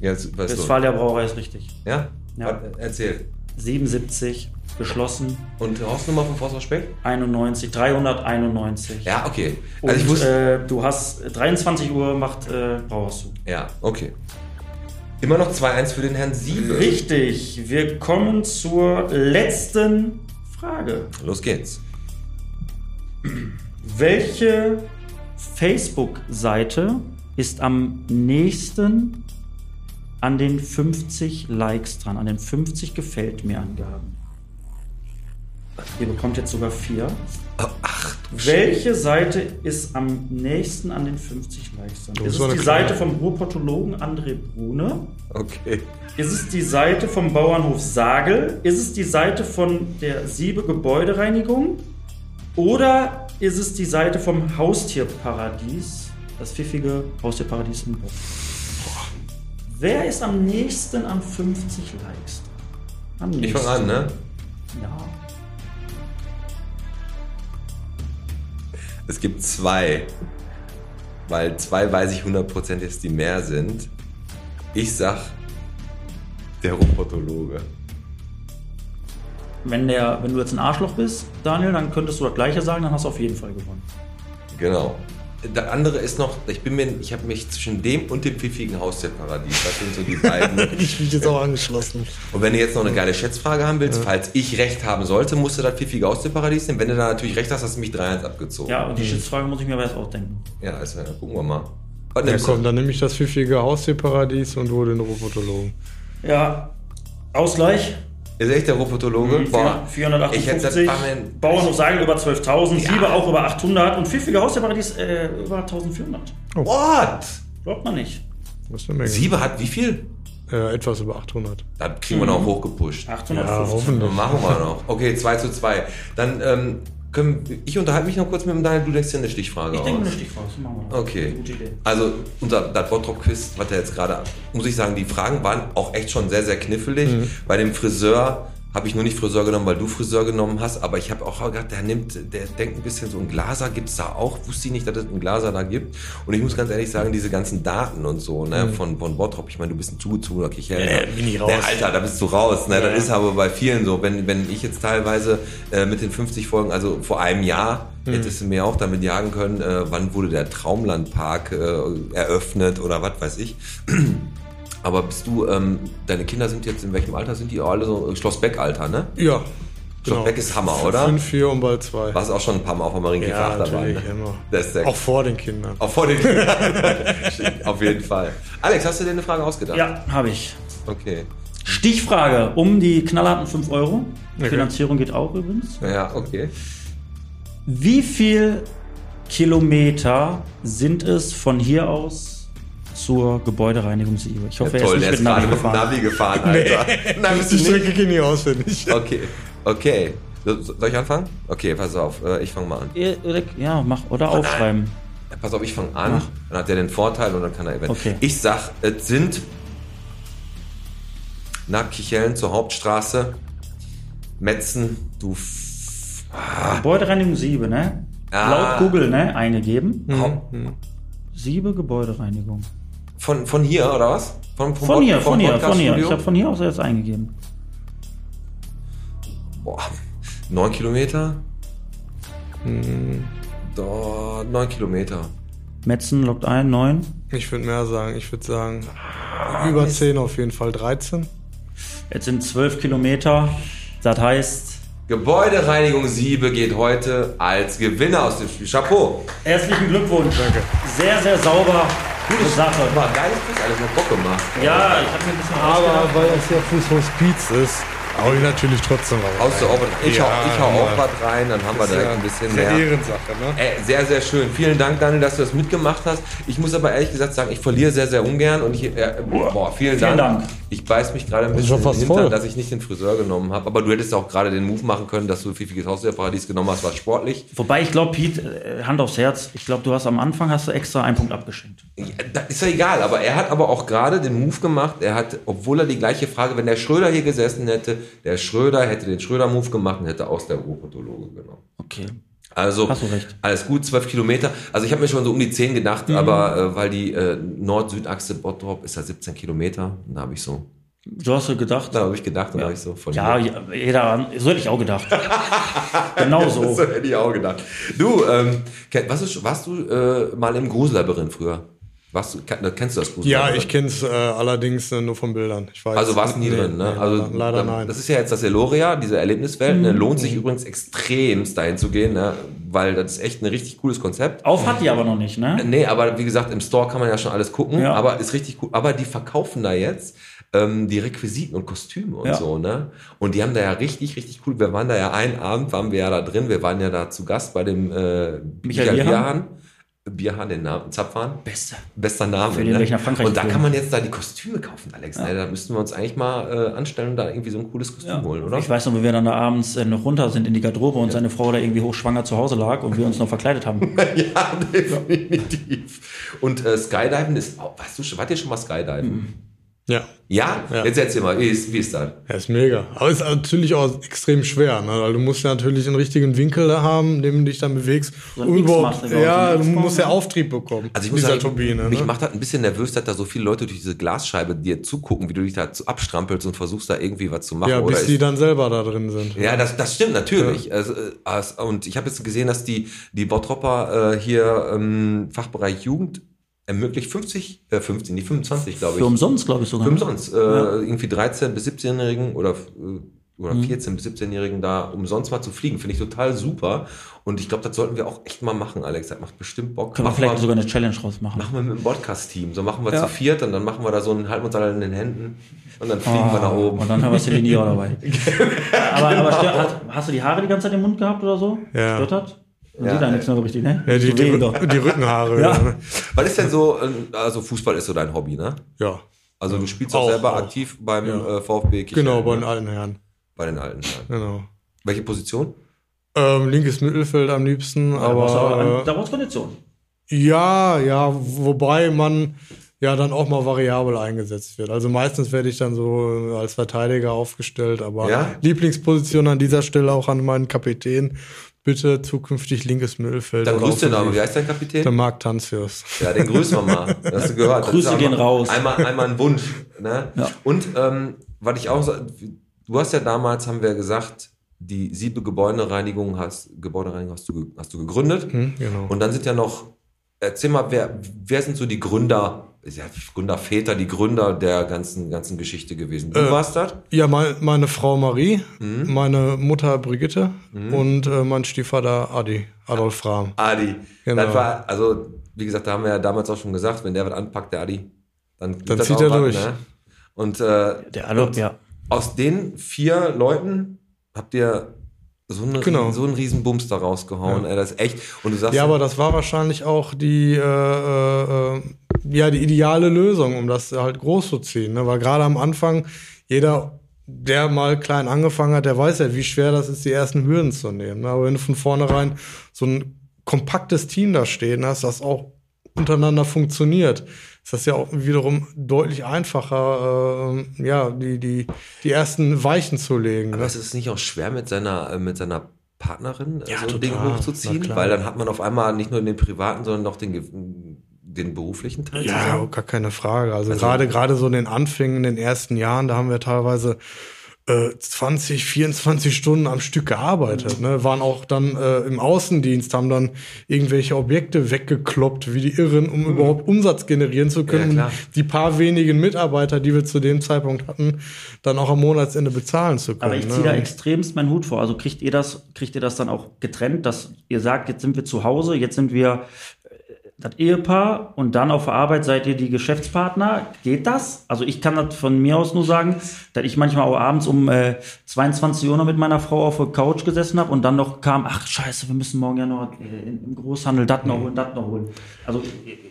Ja, jetzt, weißt. Westfalia Brauerei ist richtig. Ja? Ja. Erzähl. 77, geschlossen, Und Hausnummer von Forster Speck? 91, 391. Ja, okay. Und Also ich wusste. äh, du hast 23 Uhr macht äh, du. ja, okay. Immer noch 2-1 für den Herrn Siebe. Richtig, wir kommen zur letzten Frage. Los geht's. Welche Facebook-Seite ist am nächsten an den 50 Likes dran, an den 50 Gefällt mir Angaben? Ihr bekommt jetzt sogar vier. Oh, ach, du Welche Seite ist am nächsten an den 50 Likes dran? Ist so es die kleine- Seite vom Ruhrpottologen André Brune? Okay. Ist es die Seite vom Bauernhof Sagel? Ist es die Seite von der Siebe Gebäudereinigung? Oder ist es die Seite vom Haustierparadies? Das pfiffige Haustierparadies in Bock. Wer ist am nächsten an 50 Likes? Am Ich nächsten. fange an, ne? Ja. Es gibt zwei. Weil zwei weiß ich hundertprozentig, dass die mehr sind. Ich sag, der Robotologe. Wenn, der, wenn du jetzt ein Arschloch bist, Daniel, dann könntest du das Gleiche sagen, dann hast du auf jeden Fall gewonnen. Genau. Der andere ist noch, ich bin mir, ich habe mich zwischen dem und dem pfiffigen Haustierparadies, das sind so die beiden. Ich bin jetzt auch angeschlossen. Und wenn du jetzt noch eine geile Schätzfrage haben willst, falls ich recht haben sollte, musst du das pfiffige Haustierparadies nehmen. Wenn du da natürlich recht hast, hast du mich 3-1 abgezogen. Ja, und die Schätzfrage muss ich mir aber erst ausdenken. Ja, also, dann gucken wir mal. Was Ja, komm, du? dann nehme ich das pfiffige Haustierparadies und wo den Robotologen. Ja, Ausgleich. Ist echt der Robotologe? Boah, 458. ich hätte das Bauernhof Sagel über 12.000, Siebe auch über 800 und pfiffige Haustierparadies äh, über 1400. What? Glaubt man nicht. Ist eine Menge. Siebe hat wie viel? Äh, etwas über 800. Da kriegen wir noch hochgepusht. 850. Ja, hoffentlich. Dann machen wir noch. Okay, 2 zu 2. Dann ähm, können, ich unterhalte mich noch kurz mit dem Daniel, du denkst dir eine Stichfrage Ich aus. denke mir eine Stichfrage, das machen wir. Okay. Gute Idee. Also unser das Bottrop-Quiz, was der jetzt gerade, muss ich sagen, die Fragen waren auch echt schon sehr, sehr knifflig. Bei dem Friseur habe ich nur nicht Friseur genommen, weil du Friseur genommen hast, aber ich habe auch gedacht, der nimmt, der denkt ein bisschen so, ein Glaser gibt's da auch, wusste ich nicht, dass es einen Glaser da gibt. Und ich muss ganz ehrlich sagen, diese ganzen Daten und so, ne, von, von Bottrop, ich meine, du bist ein zugezogener Kichel. Äh, bin ich raus. Der Alter, da bist du raus, ne, das ist aber bei vielen so, wenn, wenn ich jetzt teilweise äh, mit den 50 Folgen, also vor einem Jahr, hättest du mir auch damit jagen können, äh, wann wurde der Traumlandpark äh, eröffnet oder was weiß ich. Aber bist du, ähm, deine Kinder sind jetzt in welchem Alter sind die? Alle so Schloss Beck-Alter, ne? Ja. Schloss Beck ist Hammer, oder? 5, 4 und bald 2. Warst auch schon ein paar Mal auf der Marienkäfer Ja, Achterbahn. natürlich, ne? immer. Das ist der Auch vor den Kindern. auch vor den Kindern. auf jeden Fall. Alex, hast du dir eine Frage ausgedacht? Ja, habe ich. Okay. Stichfrage um die knallharten 5 Euro. Okay. Finanzierung geht auch übrigens. Ja, okay. Wie viel Kilometer sind es von hier aus zur Gebäudereinigung Siebe? Ich hoffe, Ja, er toll, ist der nicht ist mit gerade Navi mit dem gefahren. Navi gefahren, Alter. Nein, bist Die Strecke nicht? kenne ich auswendig. Okay, okay. So- Soll ich anfangen? Okay, pass auf, äh, ich fange mal an. Ja, mach oder aufschreiben. Ja, pass auf, ich fange an, dann hat er den Vorteil und dann kann er eventuell. Okay. Ich sag, es sind nach Kichellen zur Hauptstraße, Metzen, du F Gebäudereinigung Siebe, ne? Ah. Laut Google, ne? Eingegeben. Haupt- Siebe Gebäudereinigung. Von, von hier, oder was? Von, vom Von Pod- hier, vom von hier, von hier. Ich habe von hier aus jetzt eingegeben. Boah, neun Kilometer? Hm. Da, neun Kilometer. Metzen lockt ein, 9. Ich würde mehr sagen. Ich würde sagen, über 10 auf jeden Fall. 13. Jetzt sind 12 Kilometer. Das heißt, Gebäudereinigung Siebe geht heute als Gewinner aus dem Spiel. Chapeau. herzlichen Glückwunsch. Sehr, sehr sauber. Gute Sache. War ein geiles Quiz, alles mit Bock gemacht. Ja, ich habe mir ein bisschen Aber weil es ja Fußhospiz ist, hau ich natürlich trotzdem raus. Haust du auch was? Ich Ja, hau, ich hau auch was rein, dann haben wir direkt ein bisschen Eine mehr. Ehrensache, ne? Ey, sehr, sehr schön. Vielen Dank, Daniel, dass du das mitgemacht hast. Ich muss aber ehrlich gesagt sagen, ich verliere sehr, sehr ungern und ich, äh, boah, vielen, Vielen Dank. Dank. Ich beiß mich gerade ein bisschen schon fast Hintern, voll. dass ich nicht den Friseur genommen habe. Aber du hättest auch gerade den Move machen können, dass du pfiffiges Haustierparadies genommen hast, war sportlich. Wobei ich glaube, Pete, äh, Hand aufs Herz, ich glaube, du hast am Anfang hast du extra einen Punkt abgeschenkt. Ja, das ist ja egal, aber er hat aber auch gerade den Move gemacht. Er hat, obwohl er die gleiche Frage, wenn der Schröder hier gesessen hätte, der Schröder hätte den Schröder-Move gemacht und hätte aus der Robotologe genommen. Okay. Also Hast du recht. alles gut, 12 Kilometer. Also ich habe mir schon so um die 10 gedacht, aber äh, weil die äh, Nord-Süd-Achse Bottrop ist ja 17 Kilometer, und da habe ich so Du hast ja gedacht. Da habe ich gedacht, da habe ich so von Ja, ja, jeder, so hätte ich auch gedacht. genau so. So hätte ich auch gedacht. Du, ähm, warst du, warst du äh, mal im Grusellabyrinth früher? Du, kenn- kennst du das Ja, Grusellabyrinth? ich kenne es äh, allerdings äh, nur von Bildern. Ich weiß, Also warst du nie nee, drin, ne? nee, also leider, nein. Das ist ja jetzt das Eloria, diese Erlebniswelt. Mhm. Ne? Lohnt sich übrigens extremst dahin zu gehen, ne? weil das ist echt ein richtig cooles Konzept. Auf hat die aber noch nicht, ne? Nee, aber wie gesagt, im Store kann man ja schon alles gucken, Ja. aber ist richtig cool. Aber die verkaufen da jetzt ähm, die Requisiten und Kostüme und Ja. so, ne? Und die haben da ja richtig, richtig cool. Wir waren da ja einen Abend, waren wir ja da drin. Wir waren ja da zu Gast bei dem äh, Michael Bierhahn? Bierhahn. Den Namen, Zapfhahn. Beste. Bester Name. Für den ne? nach Frankreich Und da kann man jetzt da die Kostüme kaufen, Alex. Ne? Da müssten wir uns eigentlich mal äh, anstellen und da irgendwie so ein cooles Kostüm Ja. holen, oder? Ich weiß noch, wie wir dann da abends äh, noch runter sind in die Garderobe und seine Frau da irgendwie hochschwanger zu Hause lag und wir uns noch verkleidet haben. ja, definitiv. Und äh, Skydiven ist, auch, weißt du, schon- wart ihr schon mal Skydiven? Ja. Ja? Ja. Jetzt erzähl mal, wie ist, wie ist das? Ja, ist mega. Aber ist natürlich auch extrem schwer, ne? weil du musst ja natürlich einen richtigen Winkel da haben, in dem du dich dann bewegst. So ein Und überhaupt, du, ja, du musst ja Auftrieb bekommen. Also ich muss dieser sagen, Turbine. mich ne? macht das ein bisschen nervös, dass da so viele Leute durch diese Glasscheibe dir zugucken, wie du dich da abstrampelst und versuchst da irgendwie was zu machen. ja, oder bis die ist, dann selber da drin sind. ja, das, das stimmt natürlich. Also, äh, und ich habe jetzt gesehen, dass die, die Bottropper äh, hier im Fachbereich Jugend ermöglicht 50, äh, 15, die 25, glaube ich. Für umsonst, glaube ich sogar. Für ne? umsonst. Äh, Irgendwie 13 bis 17-Jährigen oder, äh, oder Mhm. 14 bis 17-Jährigen da umsonst mal zu fliegen. Finde ich total super. Und ich glaube, das sollten wir auch echt mal machen, Alex. Das macht bestimmt Bock. Können wir machen vielleicht wir, sogar eine Challenge rausmachen. machen wir mit dem Podcast-Team. So machen wir Ja. zu viert und dann machen wir da so einen, halten wir uns alle in den Händen und dann fliegen wir nach oben. Und dann haben wir Celine dabei. aber aber stört, hat, hast du die Haare die ganze Zeit im Mund gehabt oder so? Ja. Stört das? Man Ja, sieht da nichts mehr so richtig, ne? Ja, die, die, die Rückenhaare. Ja. Ja. Was ist denn so, äh, also Fußball ist so dein Hobby, ne? ja. Also du spielst auch, Auch, selber auch. aktiv beim Ja. äh, VfB Kirchheim, Genau, bei den ne? alten Herren. bei den alten Herren. Genau. Welche Position? Ähm, linkes Mittelfeld am liebsten, aber aber- äh, da brauchst du Kondition. ja, ja, wobei man ja dann auch mal variabel eingesetzt wird. Also meistens werde ich dann so als Verteidiger aufgestellt, aber Ja? Lieblingsposition an dieser Stelle auch an meinen Kapitän. Bitte zukünftig linkes Mittelfeld. Dann oder grüß den Namen. Wie heißt dein Kapitän? Der Marc Tanzfürst. Ja, den grüßen wir mal. Das hast du gehört. Grüße gehen einmal- raus. Einmal, einmal ein Wunsch. Ne? Ja. Und ähm, was ich auch du hast ja damals, haben wir gesagt, die sieben Gebäudereinigung hast, Gebäudereinigung hast du, hast du gegründet. Hm, genau. Und dann sind ja noch, erzähl mal, wer, wer sind so die Gründer, ja, Gründerväter, die Gründer der ganzen, ganzen Geschichte gewesen? Du Äh, warst das? Ja, mein, meine Frau Marie, Mhm. meine Mutter Brigitte und äh, mein Stiefvater Adi, Adolf Rahm. Adi. Genau. Das war, also, wie gesagt, da haben wir ja damals auch schon gesagt, wenn der was anpackt, der Adi, dann, Dann das zieht er was, durch. Ne? Und äh, Der Adolf, ja. aus den vier Leuten habt ihr so, eine, Genau. so einen riesen Bums da rausgehauen. Ey, das ist echt. Und du sagst, Ja, aber das war wahrscheinlich auch die, äh, äh, äh, ja, die ideale Lösung, um das halt groß zu ziehen. Ne? Weil gerade am Anfang, jeder, der mal klein angefangen hat, der weiß ja, wie schwer das ist, die ersten Hürden zu nehmen. Ne? Aber wenn du von vornherein so ein kompaktes Team da stehen hast, das auch untereinander funktioniert, ist das ja auch wiederum deutlich einfacher, äh, ja, die, die, die ersten Weichen zu legen. aber Ne? ist es nicht auch schwer mit seiner, äh, mit seiner Partnerin äh, Ja, so ein. Ding hochzuziehen? Weil dann hat man auf einmal nicht nur den privaten, sondern auch den, den beruflichen Teil. Ja, zusammen. gar keine Frage. Also, Also- gerade gerade so in den Anfängen, in den ersten Jahren, da haben wir teilweise äh, 20, 24 Stunden am Stück gearbeitet. Ne? Waren auch dann äh, im Außendienst, haben dann irgendwelche Objekte weggekloppt, wie die Irren, um überhaupt Umsatz generieren zu können. Mhm. Ja, die paar wenigen Mitarbeiter, die wir zu dem Zeitpunkt hatten, dann auch am Monatsende bezahlen zu können. Aber ich ne? ziehe da extremst meinen Hut vor. Also kriegt ihr das, kriegt ihr das dann auch getrennt, dass ihr sagt, jetzt sind wir zu Hause, jetzt sind wir das Ehepaar und dann auf der Arbeit seid ihr die Geschäftspartner. Geht das? Also ich kann das von mir aus nur sagen, dass ich manchmal auch abends um äh, 22 Uhr noch mit meiner Frau auf der Couch gesessen habe und dann noch kam, ach scheiße, wir müssen morgen ja noch äh, im Großhandel das noch holen, das noch holen. Also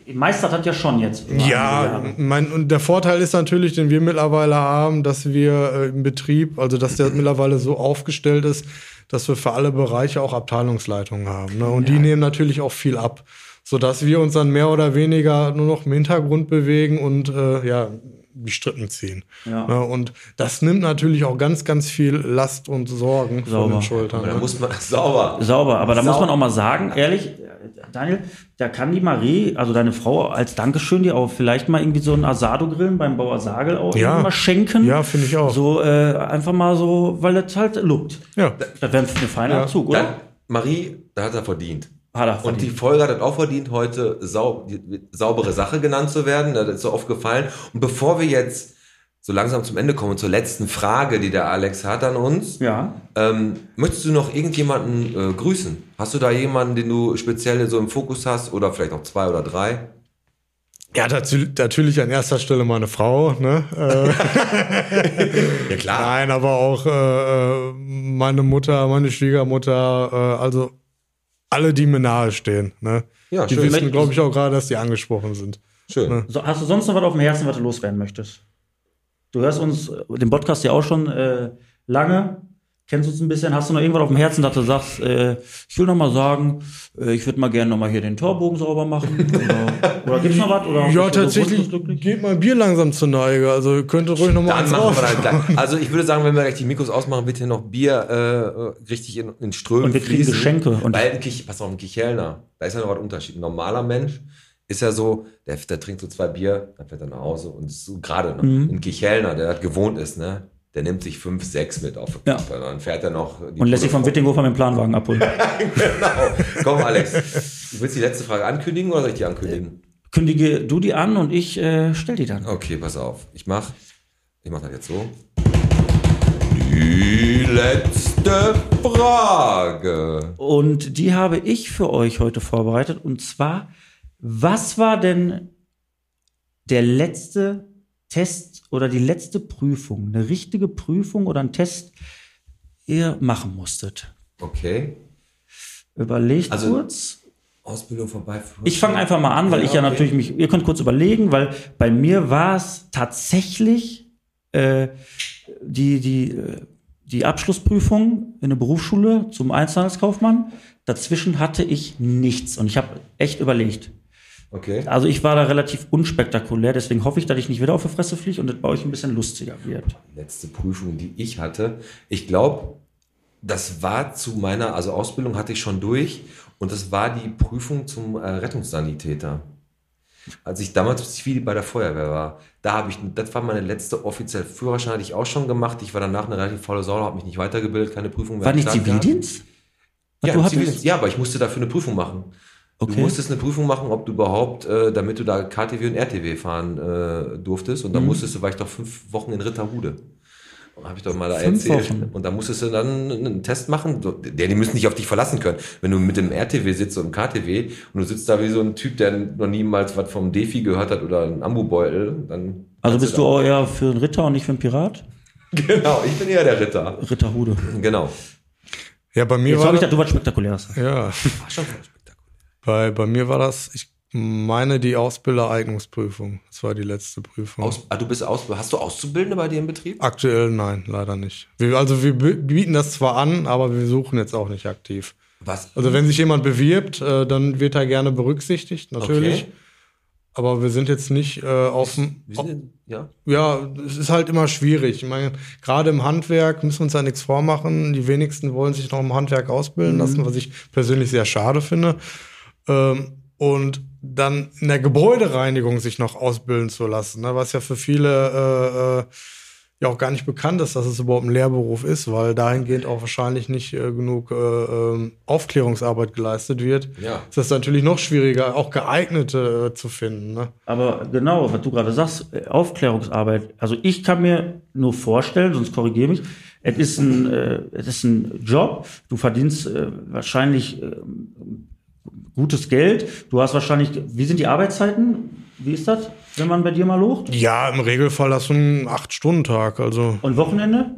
ihr meistert hat ja schon jetzt. Ja, mein, und der Vorteil ist natürlich, den wir mittlerweile haben, dass wir äh, im Betrieb, also dass der mittlerweile so aufgestellt ist, dass wir für alle Bereiche auch Abteilungsleitungen haben. Ne? Und die nehmen natürlich auch viel ab, sodass wir uns dann mehr oder weniger nur noch im Hintergrund bewegen und äh, ja, die Strippen ziehen. Ja. Ne? Und das nimmt natürlich auch ganz, ganz viel Last und Sorgen von Sauber. den Schultern. Da Ne? muss man sauber. Sauber, aber da muss Sauber. man auch mal sagen, ehrlich, Daniel, da kann die Marie, also deine Frau, als Dankeschön dir auch vielleicht mal irgendwie so ein Asado-Grillen beim Bauer Sagel auch Ja. mal schenken. Ja, finde ich auch. So äh, einfach mal so, weil das halt lookt. Ja. Das wäre ein feiner Ja. Abzug, oder? Dann, Marie, da hat er verdient. Hat er Und die. Folge hat es auch verdient, heute sau saubere Sache genannt zu werden. Das ist so oft gefallen. Und bevor wir jetzt so langsam zum Ende kommen, zur letzten Frage, die der Alex hat an uns, Ja. ähm, möchtest du noch irgendjemanden äh, grüßen? Hast du da jemanden, den du speziell so im Fokus hast oder vielleicht auch zwei oder drei? Ja, dazu, natürlich an erster Stelle meine Frau, ne? Ja klar. Nein, aber auch äh, äh, meine Mutter, meine Schwiegermutter, äh, also alle, die mir nahe stehen. Ne? Ja, die schön. wissen, glaube ich, auch gerade, dass die angesprochen sind. Schön. So, hast du sonst noch was auf dem Herzen, was du loswerden möchtest? Du hörst uns äh, den Podcast ja auch schon äh, lange, kennst uns ein bisschen. Hast du noch irgendwas auf dem Herzen, dass du sagst, äh, ich will noch mal sagen, äh, ich würde mal gerne noch mal hier den Torbogen sauber machen? Oder, oder gibt's noch was? Oder Ja, du so tatsächlich glücklich? geht mein Bier langsam zur Neige. Also ihr könnt ruhig noch mal Dann machen wir dann gleich. Also ich würde sagen, wenn wir gleich die Mikros ausmachen, wird hier noch Bier äh, richtig in, in Strömen Und wir kriegen fließen. Geschenke. Und- Weil ein Kich, pass auf, ein Kichelner, da ist ja noch was Unterschied. Ein normaler Mensch ist ja so, der, der trinkt so zwei Bier, dann fährt er nach Hause und ist so gerade noch. Mhm. Ein Kichelner, der das gewohnt ist, ne? Der nimmt sich fünf, sechs mit auf die Ja. Kappe. Dann fährt er noch. Und lässt sich vom Wittinghofer mit dem Planwagen abholen. genau. Komm, Alex. Du willst die letzte Frage ankündigen oder soll ich die ankündigen? Kündige du die an und ich äh, stell die dann. Okay, pass auf. Ich mach, ich mach das jetzt so. Die letzte Frage. Und die habe ich für euch heute vorbereitet. Und zwar, was war denn der letzte Test oder die letzte Prüfung, eine richtige Prüfung oder ein Test, ihr machen musstet? Okay. Überlegt Also- kurz. Ausbildung vorbei. Ich fange einfach mal an, weil Ja, ich ja okay. natürlich mich, ihr könnt kurz überlegen, weil bei mir war es tatsächlich äh, die, die, äh, die Abschlussprüfung in der Berufsschule zum Einzelhandelskaufmann. Dazwischen hatte ich nichts und ich habe echt überlegt. Okay. Also ich war da relativ unspektakulär, deswegen hoffe ich, dass ich nicht wieder auf die Fresse fliege und das bei euch ein bisschen lustiger wird. Letzte Prüfung, die ich hatte. Ich glaube, das war zu meiner, also Ausbildung hatte ich schon durch und das war die Prüfung zum äh, Rettungssanitäter. Als ich damals viel bei der Feuerwehr war, da habe ich, das war meine letzte offizielle Führerschein, hatte ich auch schon gemacht. Ich war danach eine relativ faule Sau, habe mich nicht weitergebildet, keine Prüfung mehr. War nicht. Zivildienst? Ja? Zivildienst. ja, aber ich musste dafür eine Prüfung machen. Okay. Du musstest eine Prüfung machen, ob du überhaupt, äh, damit du da KTW und RTW fahren äh, durftest. Mhm. Und dann musstest du, war ich doch fünf Wochen in Ritterhude. Habe ich doch mal da Fünf erzählt. Wochen? Und da musstest du dann einen Test machen. Der, die müssen nicht auf dich verlassen können. Wenn du mit dem RTW sitzt und dem KTW und du sitzt da wie so ein Typ, der noch niemals was vom Defi gehört hat oder einen Ambubeutel, dann. Also bist du auch eher für einen Ritter und nicht für einen Pirat? da- Genau, ich bin eher der Ritter. Ritterhude. Genau. Ja, bei mir Jetzt war habe ich du was Spektakuläres. ja, War schon spektakulär. Bei, bei mir war das, ich meine die Ausbildereignungsprüfung. Das war die letzte Prüfung. Aus, ah, du bist aus, hast du Auszubildende bei dir im Betrieb? Aktuell nein, leider nicht. Wir, also wir bi- bieten das zwar an, aber wir suchen jetzt auch nicht aktiv. Was? Also wenn sich jemand bewirbt, äh, dann wird er gerne berücksichtigt, natürlich. Okay. Aber wir sind jetzt nicht äh, auf dem. Ja? Ja, es ist halt immer schwierig. Ich meine, gerade im Handwerk müssen wir uns da nichts vormachen. Die wenigsten wollen sich noch im Handwerk ausbilden lassen, was ich persönlich sehr schade finde. Ähm, und dann in der Gebäudereinigung sich noch ausbilden zu lassen, ne, was ja für viele äh, äh, ja auch gar nicht bekannt ist, dass es überhaupt ein Lehrberuf ist, weil dahingehend auch wahrscheinlich nicht äh, genug äh, ähm, Aufklärungsarbeit geleistet wird. Ja. Ist das natürlich noch schwieriger, auch geeignete äh, zu finden. Ne? Aber genau, was du gerade sagst, Aufklärungsarbeit. Also ich kann mir nur vorstellen, sonst korrigiere mich, es ist ein, äh, es ist ein Job, du verdienst äh, wahrscheinlich äh, gutes Geld, du hast wahrscheinlich, wie sind die Arbeitszeiten? Wie ist das, wenn man bei dir mal locht? Ja, im Regelfall hast du einen Acht-Stunden-Tag. Also Und Wochenende?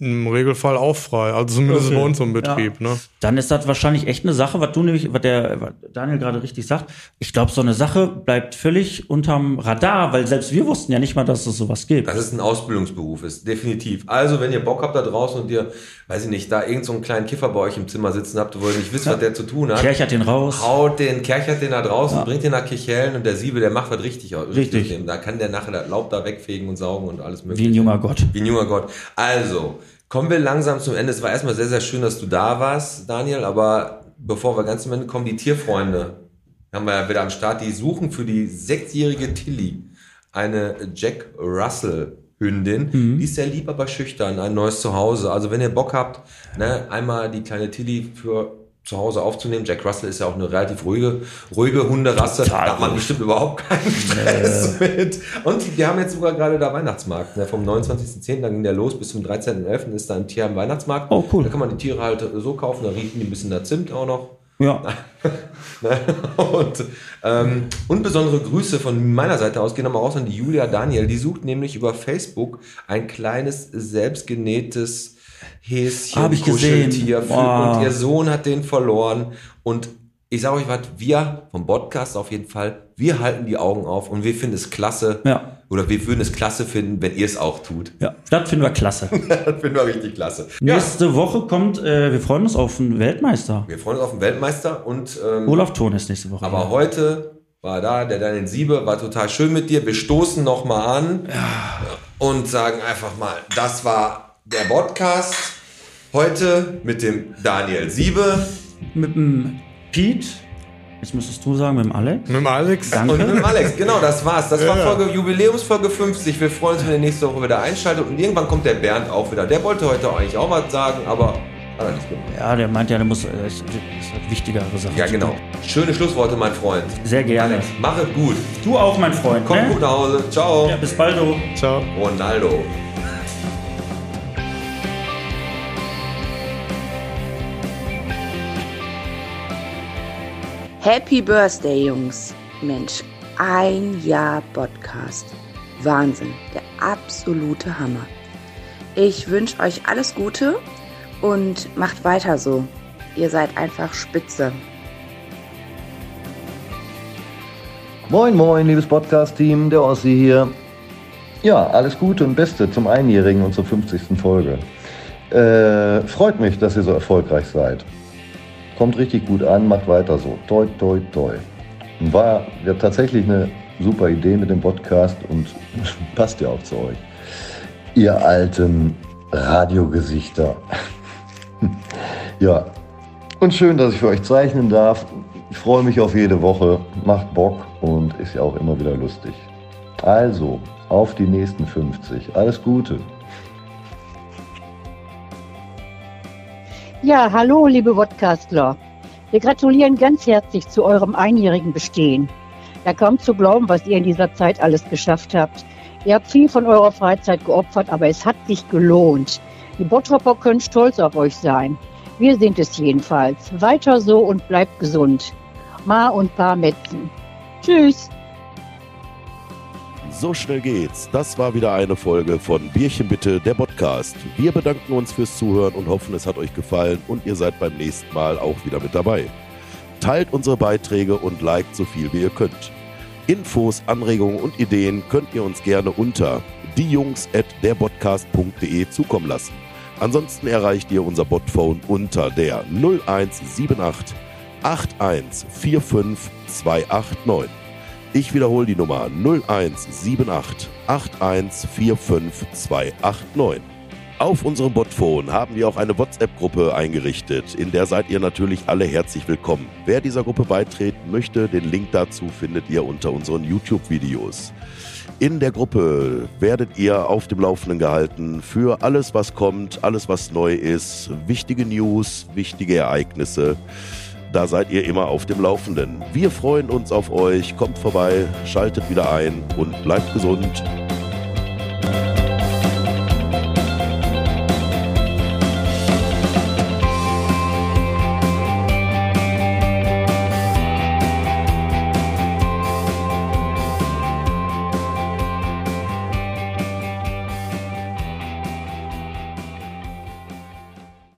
Im Regelfall auch frei. Also zumindest Okay. bei uns im Betrieb, ne? Dann ist das wahrscheinlich echt eine Sache, was du nämlich, was der was Daniel gerade richtig sagt. Ich glaube, so eine Sache bleibt völlig unterm Radar, weil selbst wir wussten ja nicht mal, dass es sowas gibt. Das ist ein Ausbildungsberuf, ist definitiv. Also, wenn ihr Bock habt da draußen und ihr, weiß ich nicht, da irgend so einen kleinen Kiffer bei euch im Zimmer sitzen habt, wo ihr nicht wisst, was der zu tun hat, Kerchert den raus. haut den, kerchert den da draußen, bringt den nach Kirchhellen und der Siebe, der macht was richtig. Richtig. Da kann der nachher das Laub da wegfegen und saugen und alles mögliche. Wie ein junger Gott. Wie ein junger Gott. Also, kommen wir langsam zum Ende. Es war erstmal sehr, sehr schön, dass du da warst, Daniel, aber bevor wir ganz zum Ende kommen, die Tierfreunde haben wir ja wieder am Start. Die suchen für die sechsjährige Tilly eine Jack Russell Hündin. Die ist sehr lieb, aber schüchtern. Ein neues Zuhause. Also wenn ihr Bock habt, ne, einmal die kleine Tilly für zu Hause aufzunehmen. Jack Russell ist ja auch eine relativ ruhige, ruhige Hunderasse. da hat man bestimmt überhaupt keinen Stress mit. Und wir haben jetzt sogar gerade da Weihnachtsmarkt. Ne? Vom 29.10. dann ging der los bis zum 13.11. ist da ein Tier am Weihnachtsmarkt. Oh, cool. Da kann man die Tiere halt so kaufen. Da riechen die ein bisschen nach Zimt auch noch. Ja. Ne? Und, ähm, und besondere Grüße von meiner Seite aus gehen nochmal raus an die Julia Daniel. Die sucht nämlich über Facebook ein kleines, selbstgenähtes Häschen, Hab ich gesehen. Kuscheltier. Für, Wow. Und ihr Sohn hat den verloren. Und ich sage euch was, wir vom Podcast auf jeden Fall, wir halten die Augen auf und wir finden es klasse. Ja. Oder wir würden es klasse finden, wenn ihr es auch tut. Ja, das finden wir klasse. Das finden wir richtig klasse. Ja, Nächste Woche kommt, äh, wir freuen uns auf einen Weltmeister. wir freuen uns auf den Weltmeister und ähm, Olaf Thon ist nächste Woche. Aber heute war da der Daniel Siebe, war total schön mit dir. Wir stoßen noch mal an und sagen einfach mal, das war der Podcast heute mit dem Daniel Siebe mit dem Pete, jetzt müsstest du sagen, mit dem Alex. Mit dem Alex. Danke. und mit dem Alex. Genau, das war's. Das war Ja. Folge Jubiläumsfolge 50. Wir freuen uns, wenn ihr nächste Woche wieder einschaltet und irgendwann kommt der Bernd auch wieder. Der wollte heute eigentlich auch was sagen, aber hat er nicht gemacht. Ja, der meint ja, der muss, äh, ist, wichtigere Sache. Ja, genau. Schöne Schlussworte, mein Freund. Sehr gerne. Alex, mach es gut. Du auch, mein Freund. Komm ne? gut nach Hause. Ciao. Ja, bis bald. du. Ciao. Ronaldo. Happy Birthday, Jungs. Mensch, ein Jahr Podcast. Wahnsinn, der absolute Hammer. Ich wünsche euch alles Gute und macht weiter so. Ihr seid einfach spitze. Moin, moin, liebes Podcast-Team, der Ossi hier. Ja, alles Gute und Beste zum Einjährigen und zur 50. Folge. Äh, freut mich, dass ihr so erfolgreich seid. Kommt richtig gut an, macht weiter so. Toi, toi, toi. War ja tatsächlich eine super Idee mit dem Podcast und passt ja auch zu euch. Ihr alten Radiogesichter. ja, und schön, dass ich für euch zeichnen darf. Ich freue mich auf jede Woche, macht Bock und ist ja auch immer wieder lustig. Also, auf die nächsten 50. Alles Gute. Ja, hallo, liebe Podcastler. Wir gratulieren ganz herzlich zu eurem einjährigen Bestehen. Ja, kaum zu glauben, was ihr in dieser Zeit alles geschafft habt. Ihr habt viel von eurer Freizeit geopfert, aber es hat sich gelohnt. Die Bottropper können stolz auf euch sein. Wir sind es jedenfalls. Weiter so und bleibt gesund. Ma und Pa Metzen. Tschüss. So schnell geht's. Das war wieder eine Folge von Bierchen bitte, der Podcast. Wir bedanken uns fürs Zuhören und hoffen, es hat euch gefallen und ihr seid beim nächsten Mal auch wieder mit dabei. Teilt unsere Beiträge und liked so viel wie ihr könnt. Infos, Anregungen und Ideen könnt ihr uns gerne unter diejungs@derpodcast.de zukommen lassen. Ansonsten erreicht ihr unser Botphone unter der 0178 8145 289. Ich wiederhole die Nummer 0178 8145 289. Auf unserem Botphone haben wir auch eine WhatsApp-Gruppe eingerichtet. In der seid ihr natürlich alle herzlich willkommen. Wer dieser Gruppe beitreten möchte, den Link dazu findet ihr unter unseren YouTube-Videos. In der Gruppe werdet ihr auf dem Laufenden gehalten für alles, was kommt, alles, was neu ist, wichtige News, wichtige Ereignisse. Da seid ihr immer auf dem Laufenden. Wir freuen uns auf euch. Kommt vorbei, schaltet wieder ein und bleibt gesund.